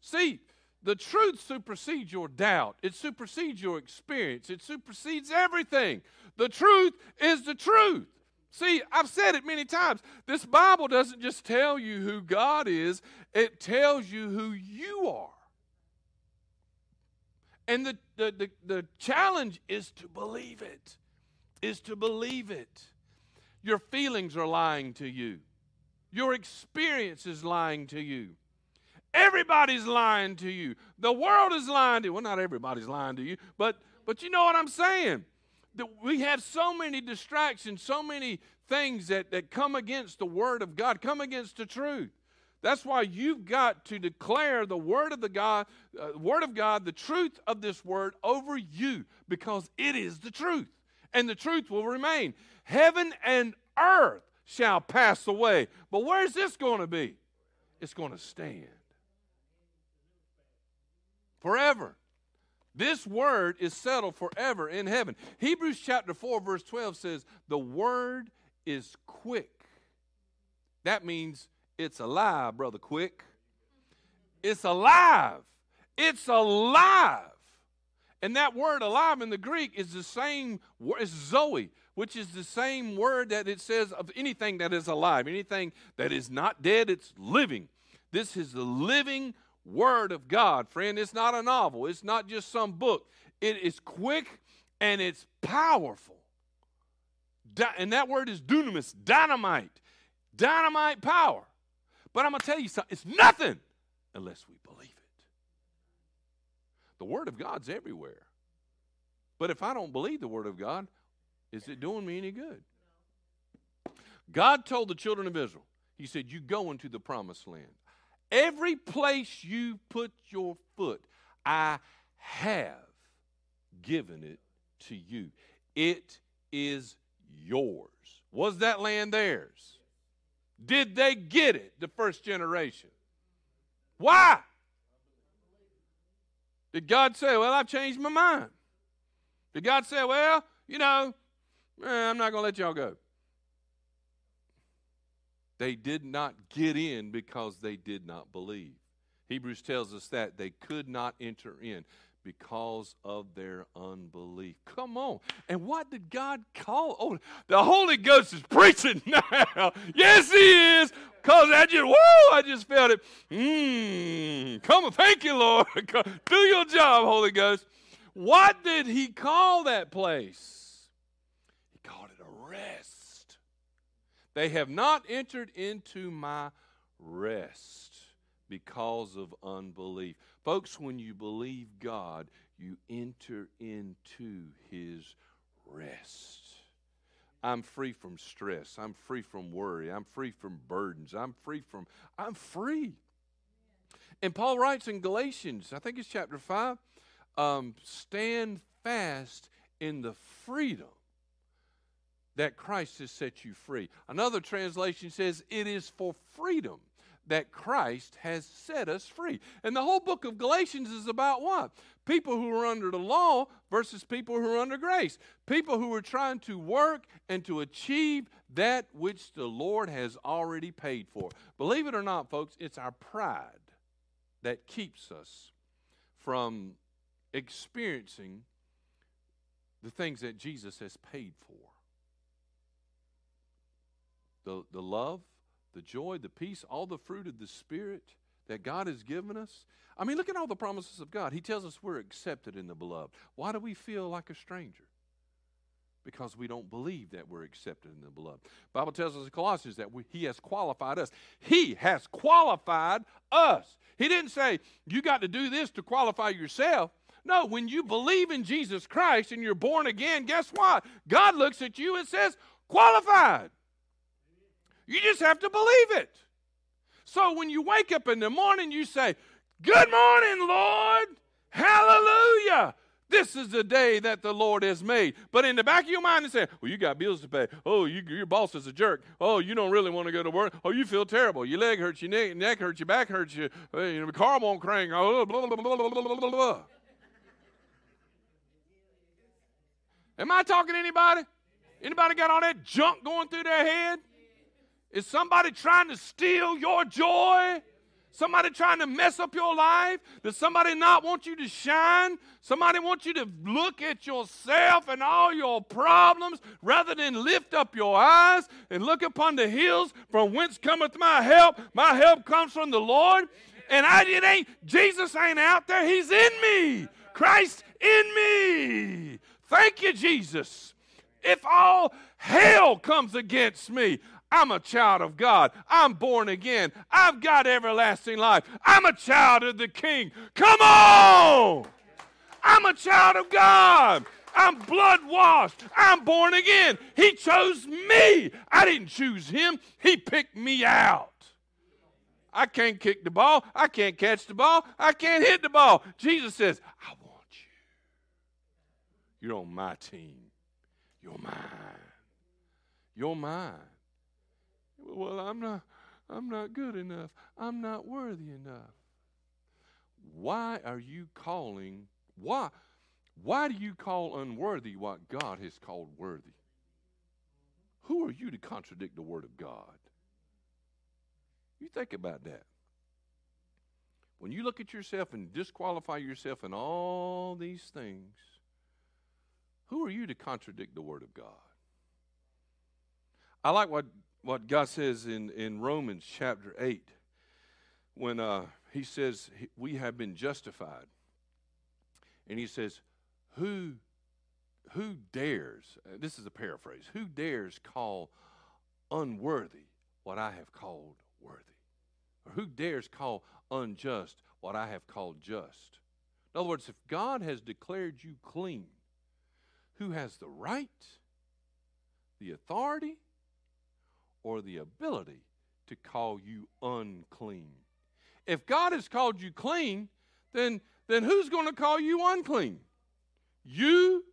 See, the truth supersedes your doubt, it supersedes your experience, it supersedes everything. The truth is the truth. See, I've said it many times. This Bible doesn't just tell you who God is, it tells you who you are. And the, the, the, the challenge is to believe it, is to believe it. Your feelings are lying to you. Your experience is lying to you. Everybody's lying to you. The world is lying to you. Well, not everybody's lying to you, but but you know what I'm saying? That we have so many distractions, so many things that, that come against the word of God, come against the truth. That's why you've got to declare the word of the God, uh, word of God, the truth of this word over you, because it is the truth, and the truth will remain. Heaven and earth shall pass away, but where's this going to be? It's going to stand forever. This word is settled forever in heaven. Hebrews chapter 4, verse 12 says, The word is quick. That means it's alive, brother, quick. It's alive. It's alive. And that word alive in the Greek is the same word, it's Zoe, which is the same word that it says of anything that is alive. Anything that is not dead, it's living. This is the living Word of God, friend. It's not a novel, it's not just some book. It is quick and it's powerful. And that word is dunamis, dynamite, dynamite power. But I'm going to tell you something it's nothing unless we believe. The Word of God's everywhere. But if I don't believe the Word of God, is it doing me any good? God told the children of Israel, He said, You go into the promised land. Every place you put your foot, I have given it to you. It is yours. Was that land theirs? Did they get it, the first generation? Why? Did God say, Well, I've changed my mind? Did God say, Well, you know, eh, I'm not going to let y'all go? They did not get in because they did not believe. Hebrews tells us that they could not enter in because of their unbelief. Come on. And what did God call? Oh, the Holy Ghost is preaching <laughs> now. yes, He is. Because I just, whoa, I just felt it. Mmm. Come on. Thank you, Lord. <laughs> Do your job, Holy Ghost. What did He call that place? He called it a rest. They have not entered into my rest because of unbelief. Folks, when you believe God, you enter into his rest. I'm free from stress. I'm free from worry. I'm free from burdens. I'm free from, I'm free. And Paul writes in Galatians, I think it's chapter 5, um, stand fast in the freedom that Christ has set you free. Another translation says, It is for freedom that Christ has set us free. And the whole book of Galatians is about what? People who are under the law versus people who are under grace. People who are trying to work and to achieve that which the Lord has already paid for. Believe it or not, folks, it's our pride that keeps us from experiencing the things that Jesus has paid for the, the love, the joy, the peace, all the fruit of the Spirit that God has given us. I mean, look at all the promises of God. He tells us we're accepted in the beloved. Why do we feel like a stranger? Because we don't believe that we're accepted in the beloved. Bible tells us in Colossians that we, He has qualified us. He has qualified us. He didn't say you got to do this to qualify yourself. No, when you believe in Jesus Christ and you're born again, guess what? God looks at you and says, qualified. You just have to believe it. So when you wake up in the morning, you say, Good morning, Lord. Hallelujah. This is the day that the Lord has made. But in the back of your mind, you say, Well, you got bills to pay. Oh, you, your boss is a jerk. Oh, you don't really want to go to work. Oh, you feel terrible. Your leg hurts, your neck, neck hurts, your back hurts, your, uh, your car won't crank. Oh, blah, blah, blah, blah, blah, blah, blah. Am I talking to anybody? Anybody got all that junk going through their head? Is somebody trying to steal your joy? Somebody trying to mess up your life? Does somebody not want you to shine? Somebody want you to look at yourself and all your problems rather than lift up your eyes and look upon the hills from whence cometh my help? My help comes from the Lord. And I it ain't Jesus ain't out there, he's in me. Christ in me. Thank you, Jesus. If all hell comes against me, I'm a child of God. I'm born again. I've got everlasting life. I'm a child of the King. Come on! I'm a child of God. I'm blood washed. I'm born again. He chose me. I didn't choose him, He picked me out. I can't kick the ball. I can't catch the ball. I can't hit the ball. Jesus says, I want you. You're on my team. You're mine. You're mine. Well, I'm not I'm not good enough. I'm not worthy enough. Why are you calling why why do you call unworthy what God has called worthy? Who are you to contradict the word of God? You think about that. When you look at yourself and disqualify yourself in all these things, who are you to contradict the Word of God? I like what, what God says in, in Romans chapter 8 when uh, He says, We have been justified. And He says, Who, who dares, uh, this is a paraphrase, who dares call unworthy what I have called worthy? Or who dares call unjust what I have called just? In other words, if God has declared you clean, who has the right, the authority, or the ability to call you unclean? If God has called you clean, then, then who's going to call you unclean? You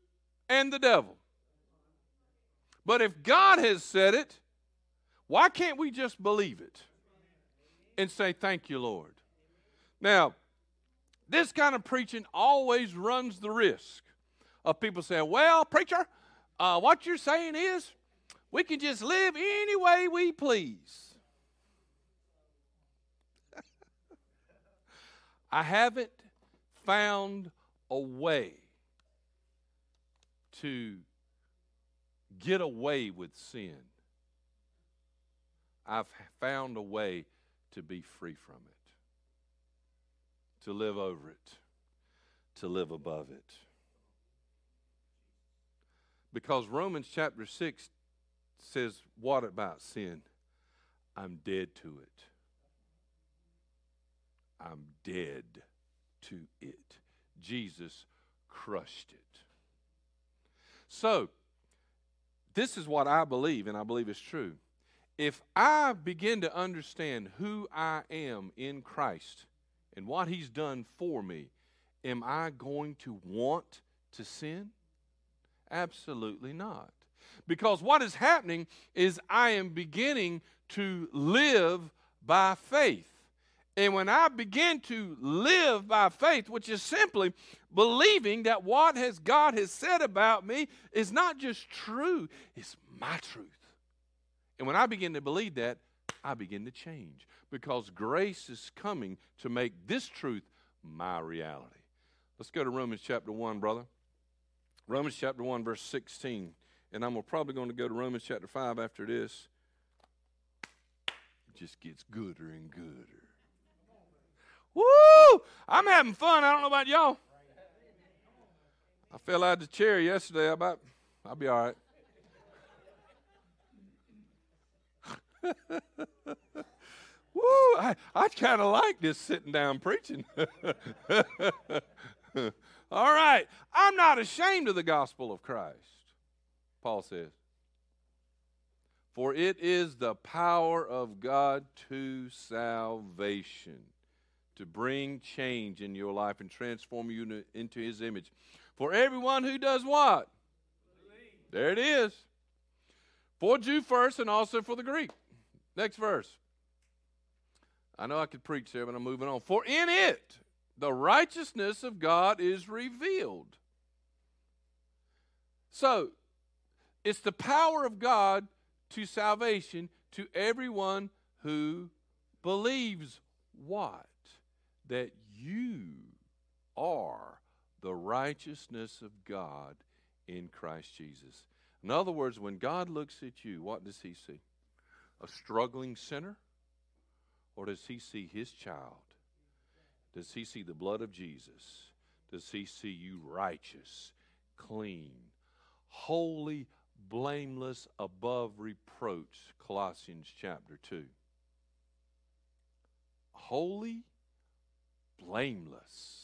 and the devil. But if God has said it, why can't we just believe it and say, Thank you, Lord? Now, this kind of preaching always runs the risk of people saying, Well, preacher, uh, what you're saying is we can just live any way we please. <laughs> I haven't found a way to get away with sin. I've found a way to be free from it, to live over it, to live above it. Because Romans chapter 6 says, What about sin? I'm dead to it. I'm dead to it. Jesus crushed it. So, this is what I believe, and I believe it's true. If I begin to understand who I am in Christ and what He's done for me, am I going to want to sin? Absolutely not. Because what is happening is I am beginning to live by faith. And when I begin to live by faith, which is simply believing that what has God has said about me is not just true, it's my truth. And when I begin to believe that, I begin to change because grace is coming to make this truth my reality. Let's go to Romans chapter 1, brother. Romans chapter 1, verse 16. And I'm probably going to go to Romans chapter 5 after this. It just gets gooder and gooder. Woo! I'm having fun. I don't know about y'all. I fell out of the chair yesterday. I about I'll be all right. <laughs> Woo! I, I kind of like this sitting down preaching. <laughs> all right. I'm not ashamed of the gospel of Christ, Paul says. For it is the power of God to salvation to bring change in your life and transform you into his image. For everyone who does what? Believe. There it is. For Jew first and also for the Greek. Next verse. I know I could preach there, but I'm moving on. For in it the righteousness of God is revealed. So, it's the power of God to salvation to everyone who believes what? that you are the righteousness of God in Christ Jesus. In other words, when God looks at you, what does he see? A struggling sinner? Or does he see his child? Does he see the blood of Jesus? Does he see you righteous, clean, holy, blameless, above reproach? Colossians chapter 2. Holy, blameless,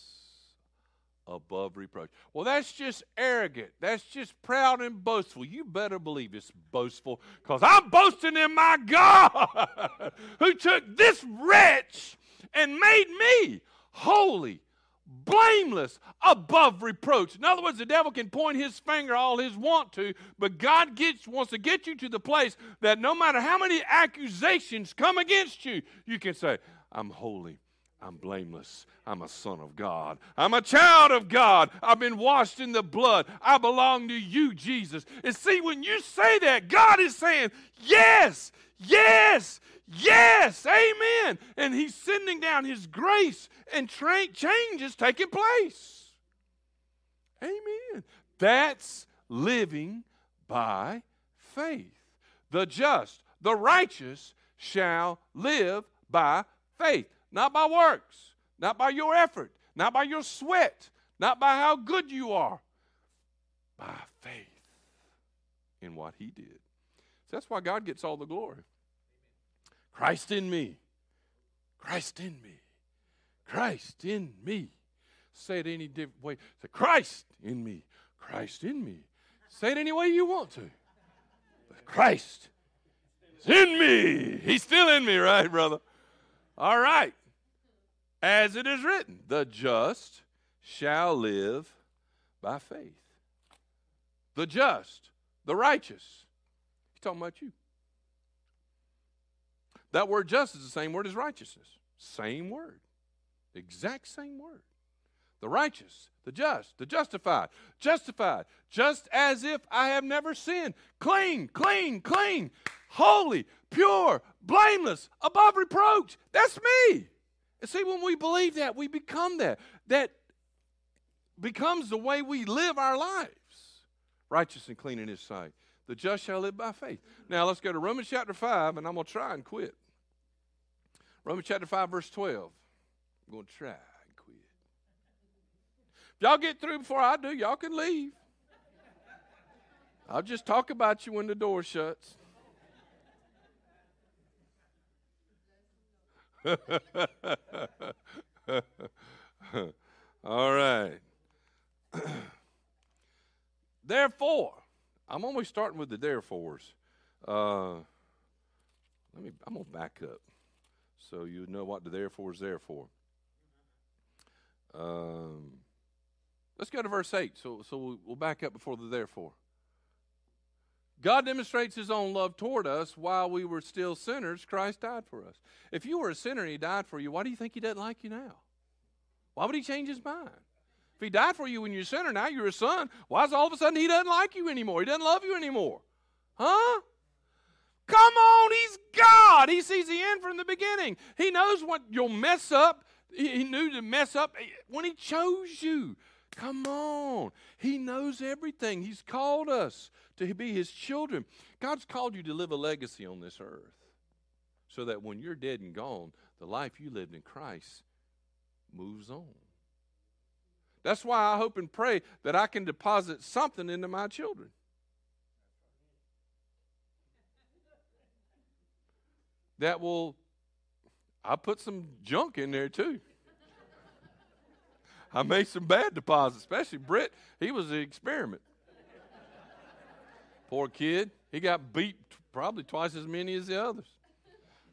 above reproach. Well, that's just arrogant. That's just proud and boastful. You better believe it's boastful because I'm boasting in my God <laughs> who took this wretch and made me holy, blameless, above reproach. In other words, the devil can point his finger all his want to, but God gets, wants to get you to the place that no matter how many accusations come against you, you can say, I'm holy. I'm blameless. I'm a son of God. I'm a child of God. I've been washed in the blood. I belong to you, Jesus. And see, when you say that, God is saying, Yes, yes, yes, amen. And He's sending down His grace, and tra- change is taking place. Amen. That's living by faith. The just, the righteous shall live by faith not by works, not by your effort, not by your sweat, not by how good you are, by faith in what He did. So that's why God gets all the glory. Christ in me, Christ in me, Christ in me. Say it any different way. Say, Christ in me, Christ in me. Say it any way you want to. But Christ is in me. He's still in me, right, brother? All right. As it is written, the just shall live by faith. The just, the righteous. He's talking about you. That word just is the same word as righteousness. Same word. Exact same word. The righteous, the just, the justified, justified, just as if I have never sinned. Clean, clean, clean, holy, pure, blameless, above reproach. That's me. See, when we believe that, we become that. That becomes the way we live our lives righteous and clean in His sight. The just shall live by faith. Now, let's go to Romans chapter 5, and I'm going to try and quit. Romans chapter 5, verse 12. I'm going to try and quit. If y'all get through before I do, y'all can leave. I'll just talk about you when the door shuts. <laughs> All right. <clears throat> therefore, I'm always starting with the therefores. Uh, let me. I'm gonna back up so you know what the therefore is there for. Um, let's go to verse eight. So, so we'll, we'll back up before the therefore. God demonstrates his own love toward us while we were still sinners. Christ died for us. If you were a sinner and he died for you, why do you think he doesn't like you now? Why would he change his mind? If he died for you when you're a sinner, now you're a son, why is all of a sudden he doesn't like you anymore? He doesn't love you anymore? Huh? Come on, he's God. He sees the end from the beginning. He knows what you'll mess up. He knew to mess up when he chose you. Come on. He knows everything. He's called us to be his children. God's called you to live a legacy on this earth so that when you're dead and gone, the life you lived in Christ moves on. That's why I hope and pray that I can deposit something into my children. That will, I put some junk in there too. I made some bad deposits, especially Britt. He was the experiment. Poor kid. He got beat probably twice as many as the others.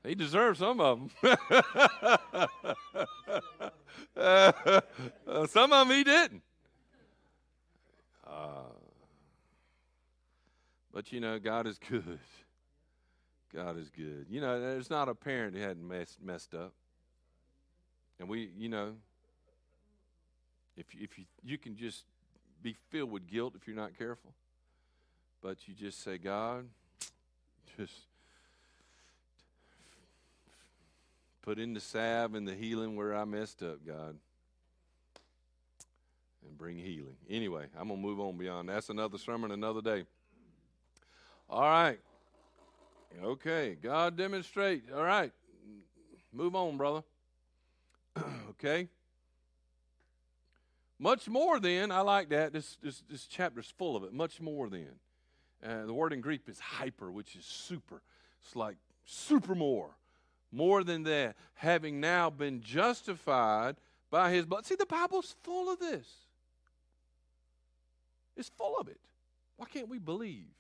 He deserved some of them. <laughs> uh, some of them he didn't. Uh, but you know, God is good. God is good. You know, there's not a parent who hadn't messed, messed up. And we, you know, if, if you, you can just be filled with guilt if you're not careful. But you just say, God, just put in the salve and the healing where I messed up, God. And bring healing. Anyway, I'm going to move on beyond. That's another sermon another day. All right. Okay. God demonstrate. All right. Move on, brother. <clears throat> okay. Much more than, I like that. This, this, this chapter's full of it. Much more than. Uh, the word in Greek is hyper, which is super. It's like super more. More than that. Having now been justified by his blood. See, the Bible's full of this. It's full of it. Why can't we believe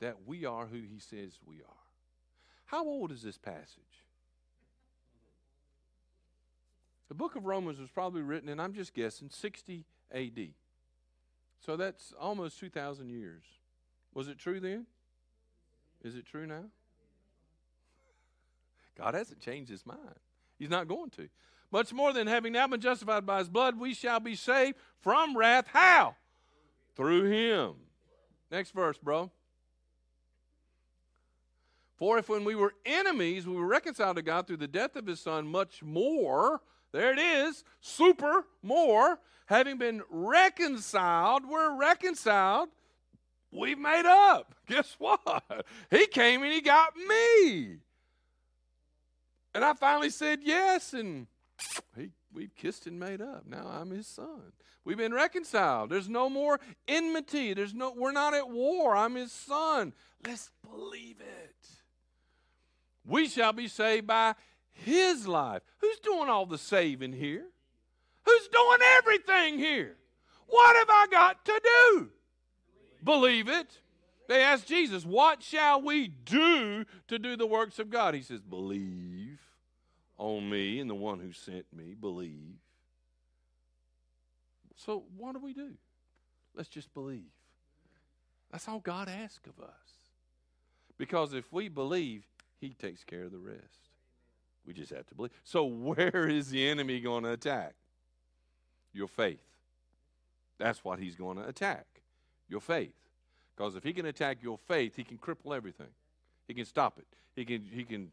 that we are who he says we are? How old is this passage? The book of Romans was probably written, and I'm just guessing, 60 AD. So that's almost 2,000 years. Was it true then? Is it true now? <laughs> God hasn't changed his mind. He's not going to. Much more than having now been justified by his blood, we shall be saved from wrath. How? Through him. Next verse, bro. For if when we were enemies, we were reconciled to God through the death of his son, much more, there it is, super more, having been reconciled, we're reconciled, we've made up. <laughs> Guess what? He came and he got me. And I finally said yes, and <sniffs> he, we've kissed and made up. Now I'm his son. We've been reconciled. There's no more enmity. There's no we're not at war. I'm his son. Let's believe it. We shall be saved by his life. Who's doing all the saving here? Who's doing everything here? What have I got to do? Believe it. They asked Jesus, What shall we do to do the works of God? He says, Believe on me and the one who sent me. Believe. So, what do we do? Let's just believe. That's all God asks of us. Because if we believe, He takes care of the rest. We just have to believe. So, <laughs> where is the enemy going to attack? Your faith. That's what he's going to attack. Your faith. Because if he can attack your faith, he can cripple everything. He can stop it. He can he can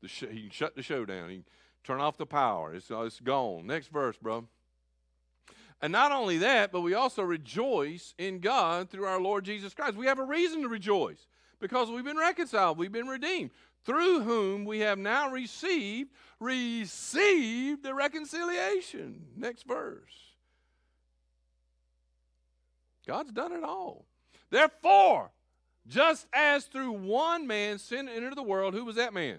the sh- he can shut the show down. He can turn off the power. It's, uh, it's gone. Next verse, bro. And not only that, but we also rejoice in God through our Lord Jesus Christ. We have a reason to rejoice because we've been reconciled, we've been redeemed, through whom we have now received received the reconciliation. Next verse. God's done it all. Therefore, just as through one man sin entered the world, who was that man?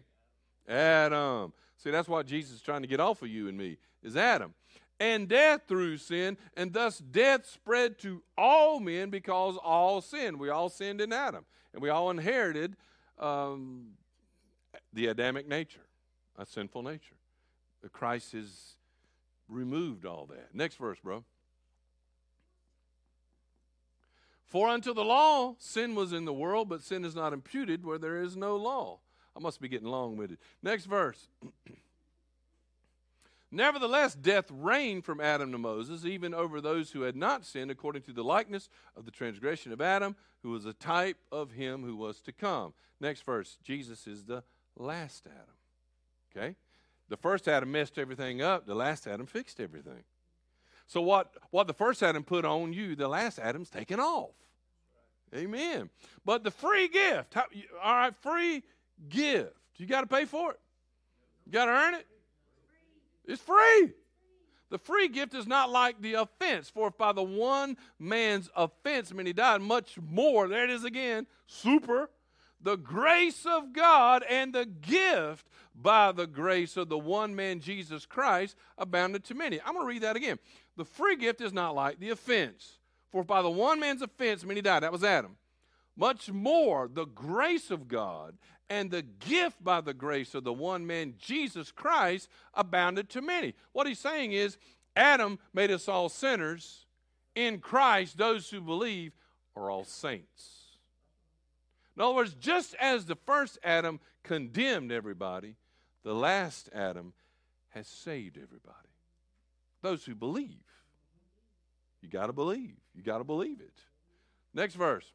Adam. See, that's what Jesus is trying to get off of you and me, is Adam. And death through sin, and thus death spread to all men because all sinned. We all sinned in Adam, and we all inherited um, the Adamic nature, a sinful nature. The Christ has removed all that. Next verse, bro. For unto the law, sin was in the world, but sin is not imputed where there is no law. I must be getting long winded. Next verse. <clears throat> Nevertheless, death reigned from Adam to Moses, even over those who had not sinned, according to the likeness of the transgression of Adam, who was a type of him who was to come. Next verse. Jesus is the last Adam. Okay? The first Adam messed everything up, the last Adam fixed everything. So what, what the first Adam put on you, the last Adam's taken off. Amen. But the free gift, how, all right, free gift. You got to pay for it. You got to earn it. It's free. The free gift is not like the offense, for if by the one man's offense many died, much more, there it is again, super, the grace of God and the gift by the grace of the one man Jesus Christ abounded to many. I'm going to read that again. The free gift is not like the offense. For by the one man's offense many died. That was Adam. Much more the grace of God and the gift by the grace of the one man Jesus Christ abounded to many. What he's saying is Adam made us all sinners. In Christ, those who believe are all saints. In other words, just as the first Adam condemned everybody, the last Adam has saved everybody. Those who believe. You got to believe. You got to believe it. Next verse.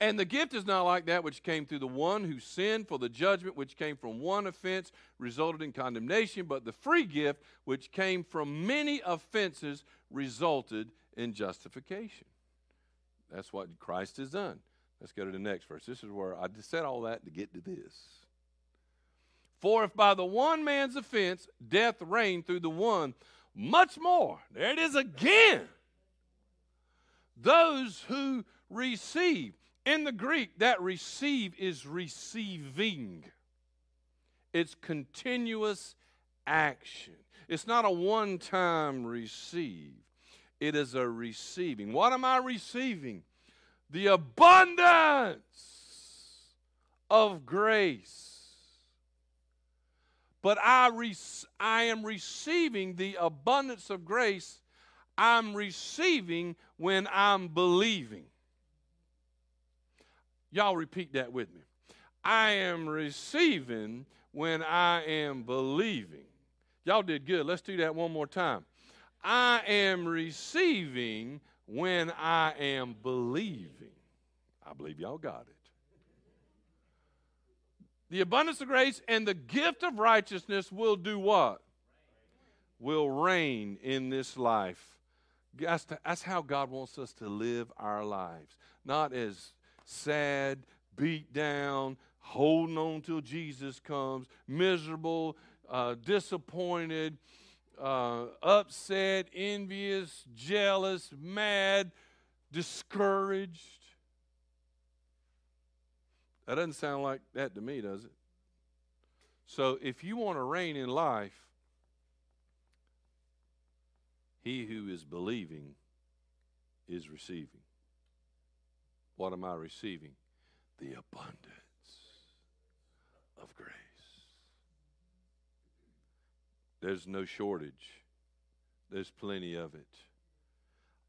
And the gift is not like that which came through the one who sinned, for the judgment which came from one offense resulted in condemnation, but the free gift which came from many offenses resulted in justification. That's what Christ has done. Let's go to the next verse. This is where I just said all that to get to this. For if by the one man's offense death reigned through the one, much more, there it is again, those who receive. In the Greek, that receive is receiving, it's continuous action. It's not a one time receive. It is a receiving. What am I receiving? The abundance of grace. But I, re- I am receiving the abundance of grace I'm receiving when I'm believing. Y'all repeat that with me. I am receiving when I am believing. Y'all did good. Let's do that one more time. I am receiving when I am believing. I believe y'all got it. The abundance of grace and the gift of righteousness will do what? Will reign in this life. That's, that's how God wants us to live our lives. Not as sad, beat down, holding on till Jesus comes, miserable, uh, disappointed, uh, upset, envious, jealous, mad, discouraged. That doesn't sound like that to me, does it? So if you want to reign in life, he who is believing is receiving. What am I receiving? The abundance of grace. There's no shortage, there's plenty of it.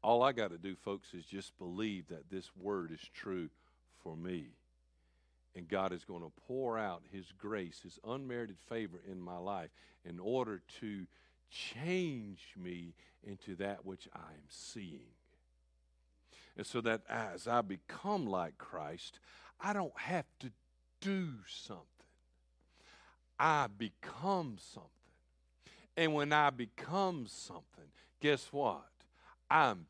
All I got to do, folks, is just believe that this word is true for me. And God is going to pour out His grace, His unmerited favor in my life in order to change me into that which I am seeing. And so that as I become like Christ, I don't have to do something. I become something. And when I become something, guess what? I'm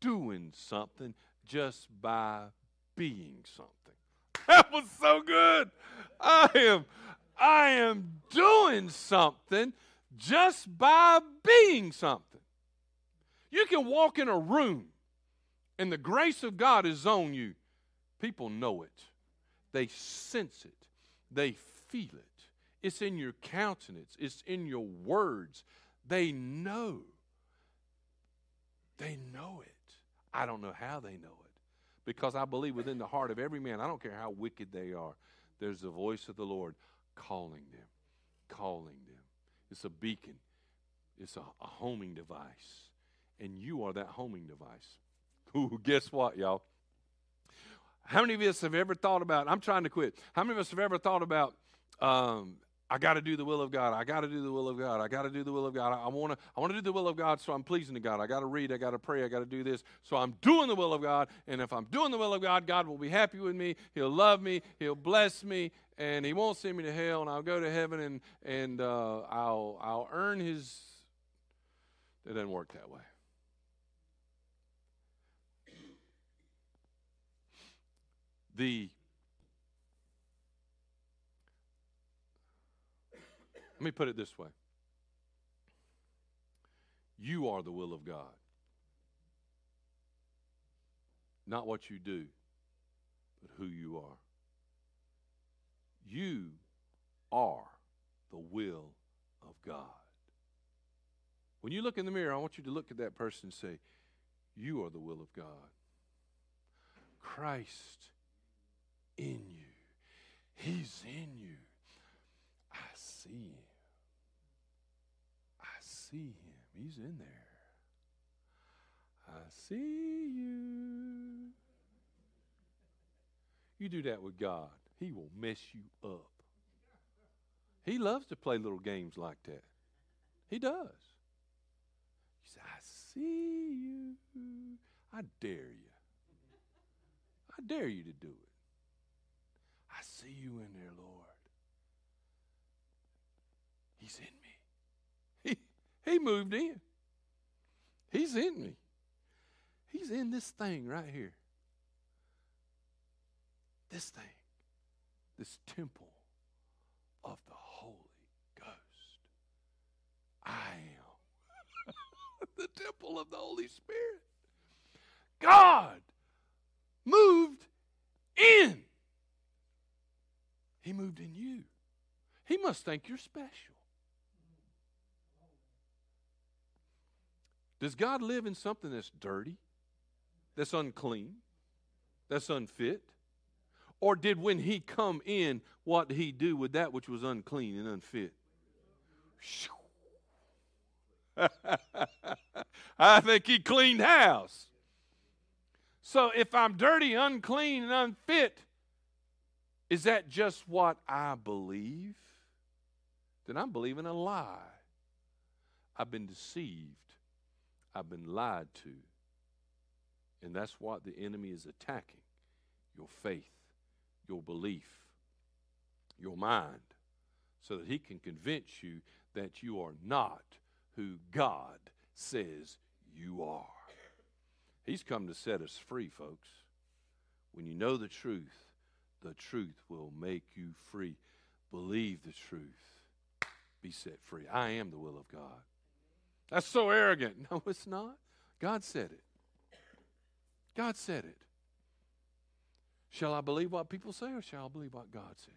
doing something just by being something. <laughs> That was so good. I am I am doing something just by being something. You can walk in a room and the grace of God is on you. People know it. They sense it. They feel it. It's in your countenance. It's in your words. They know. They know it. I don't know how they know it. Because I believe within the heart of every man, I don't care how wicked they are, there's the voice of the Lord calling them, calling them. It's a beacon, it's a, a homing device. And you are that homing device. <laughs> Ooh, guess what, y'all? How many of us have ever thought about, I'm trying to quit, how many of us have ever thought about um, I got to do the will of God. I got to do the will of God. I got to do the will of God. I want to I want to do the will of God so I'm pleasing to God. I got to read, I got to pray, I got to do this. So I'm doing the will of God, and if I'm doing the will of God, God will be happy with me. He'll love me, he'll bless me, and he won't send me to hell and I'll go to heaven and and uh, I'll I'll earn his It doesn't work that way. The Let me put it this way You are the will of God. Not what you do, but who you are. You are the will of God. When you look in the mirror, I want you to look at that person and say, You are the will of God. Christ in you. He's in you. I see him. See him. He's in there. I see you. You do that with God, He will mess you up. He loves to play little games like that. He does. He said, I see you. I dare you. I dare you to do it. I see you in there, Lord. He's in me. He, moved in. He's in me. He's in this thing right here. This thing. This temple of the Holy Ghost. I am <laughs> the temple of the Holy Spirit. God moved in. He moved in you. He must think you're special. Does God live in something that's dirty, that's unclean, that's unfit? Or did when he come in, what did he do with that which was unclean and unfit? <laughs> I think he cleaned house. So if I'm dirty, unclean, and unfit, is that just what I believe? Then I'm believing a lie. I've been deceived. I've been lied to. And that's what the enemy is attacking your faith, your belief, your mind, so that he can convince you that you are not who God says you are. He's come to set us free, folks. When you know the truth, the truth will make you free. Believe the truth. Be set free. I am the will of God. That's so arrogant. <laughs> No, it's not. God said it. God said it. Shall I believe what people say or shall I believe what God says?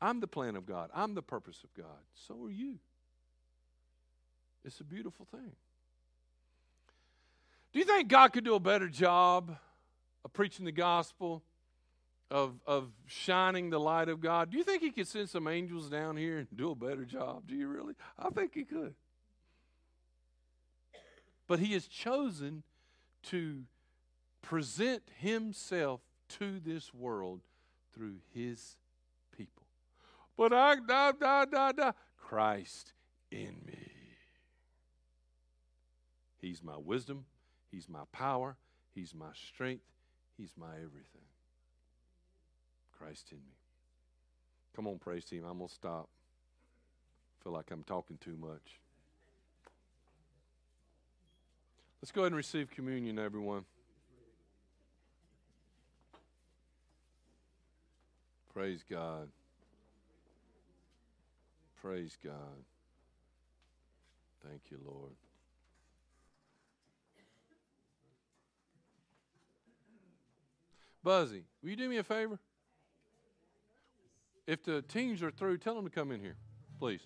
I'm the plan of God. I'm the purpose of God. So are you. It's a beautiful thing. Do you think God could do a better job of preaching the gospel, of, of shining the light of God? Do you think He could send some angels down here and do a better job? Do you really? I think He could. But He has chosen to present Himself to this world through His people. But I, da, da, da, da, Christ in me. He's my wisdom. He's my power. He's my strength. He's my everything. Christ in me. Come on, praise team. I'm going to stop. feel like I'm talking too much. Let's go ahead and receive communion, everyone. Praise God. Praise God. Thank you, Lord. Buzzy, will you do me a favor? If the teams are through, tell them to come in here, please.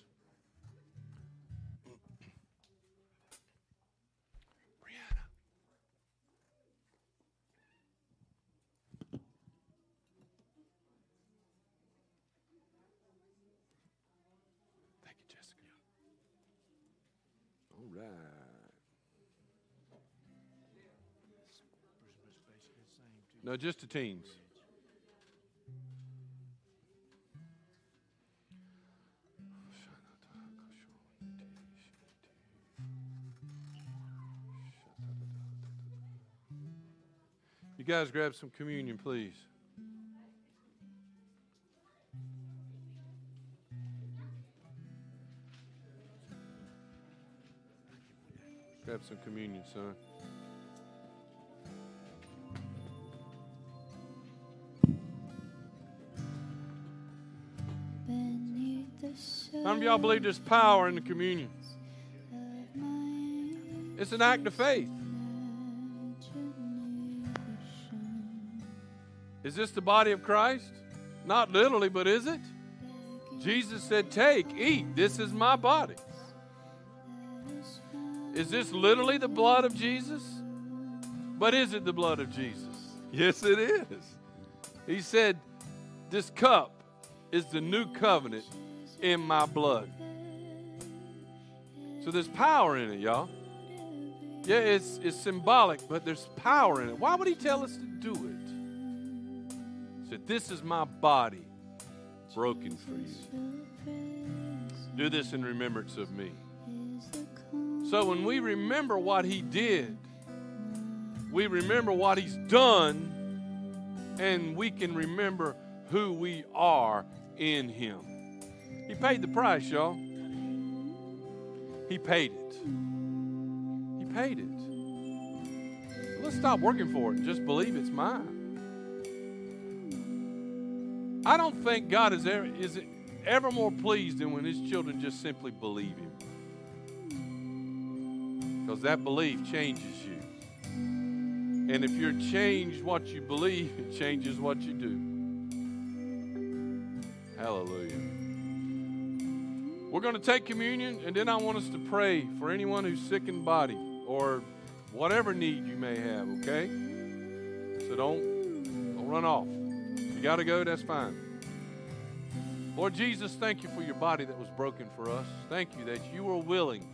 No, just the teens. You guys grab some communion, please. Grab some communion, son. How many of y'all believe there's power in the communion? It's an act of faith. Is this the body of Christ? Not literally, but is it? Jesus said, Take, eat. This is my body. Is this literally the blood of Jesus? But is it the blood of Jesus? Yes, it is. He said, This cup is the new covenant in my blood. So there's power in it, y'all. Yeah, it's, it's symbolic, but there's power in it. Why would he tell us to do it? He said, This is my body broken for you. Do this in remembrance of me. So when we remember what he did, we remember what he's done, and we can remember who we are in him. He paid the price, y'all. He paid it. He paid it. So let's stop working for it just believe it's mine. I don't think God is ever, is ever more pleased than when his children just simply believe him. Because that belief changes you. And if you're changed what you believe, <laughs> it changes what you do. Hallelujah. We're going to take communion, and then I want us to pray for anyone who's sick in body. or whatever need you may have, okay? So don't, don't run off. If you got to go, that's fine. Lord Jesus, thank you for your body that was broken for us. Thank you that you were willing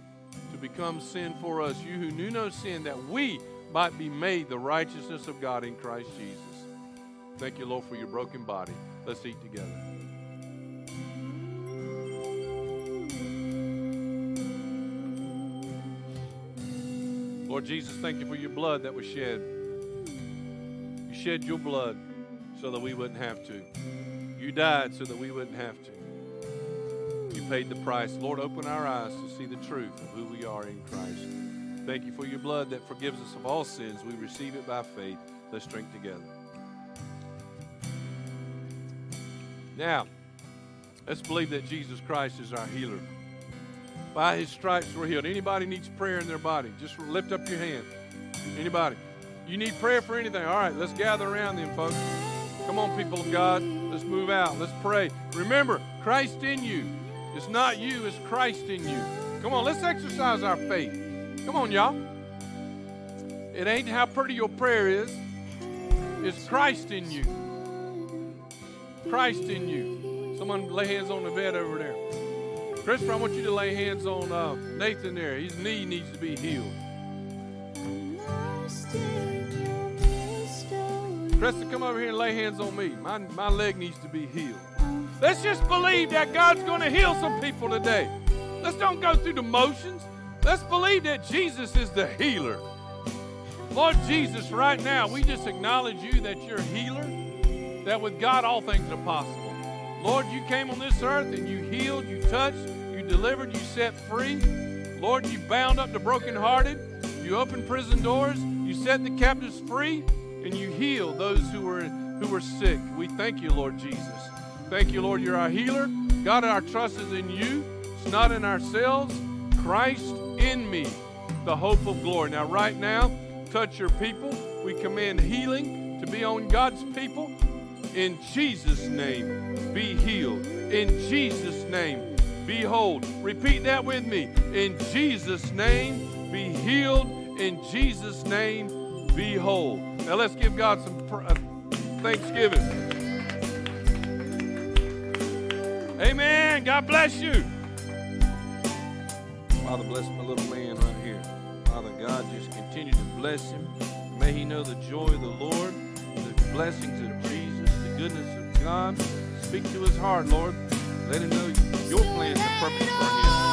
to become sin for us, you who knew no sin, that we might be made the righteousness of God in Christ Jesus. Thank you, Lord, for your broken body. Let's eat together. Lord Jesus, thank you for your blood that was shed. You shed your blood so that we wouldn't have to. You died so that we wouldn't have to. You paid the price. Lord, open our eyes to see the truth of who we are in Christ. Thank you for your blood that forgives us of all sins. We receive it by faith. Let's drink together. Now, let's believe that Jesus Christ is our healer. By his stripes we're healed. Anybody needs prayer in their body? Just lift up your hand. Anybody? You need prayer for anything? All right, let's gather around then, folks. Come on, people of God. Let's move out. Let's pray. Remember, Christ in you. It's not you, it's Christ in you. Come on, let's exercise our faith. Come on, y'all. It ain't how pretty your prayer is, it's Christ in you. Christ in you. Someone lay hands on the bed over there. Christopher, I want you to lay hands on uh, Nathan there. His knee needs to be healed. Krista, come over here and lay hands on me. My, my leg needs to be healed. Let's just believe that God's going to heal some people today. Let's don't go through the motions. Let's believe that Jesus is the healer. Lord Jesus, right now, we just acknowledge you that you're a healer, that with God all things are possible. Lord, you came on this earth and you healed, you touched, delivered, you set free. Lord, you bound up the brokenhearted, you opened prison doors, you set the captives free, and you heal those who were who were sick. We thank you, Lord Jesus. Thank you, Lord, you're our healer. God, our trust is in you. It's not in ourselves. Christ in me, the hope of glory. Now, right now, touch your people. We command healing to be on God's people. In Jesus' name, be healed. In Jesus' name, be whole. Repeat that with me. In Jesus' name, be healed. In Jesus' name, be whole. Now let's give God some pr- uh, thanksgiving. Amen. God bless you. Father, bless my little man right here. Father God, just continue to bless him. May he know the joy of the Lord, the blessings of Jesus, the goodness of God. Speak to his heart, Lord. Let him know your plans are perfect for him.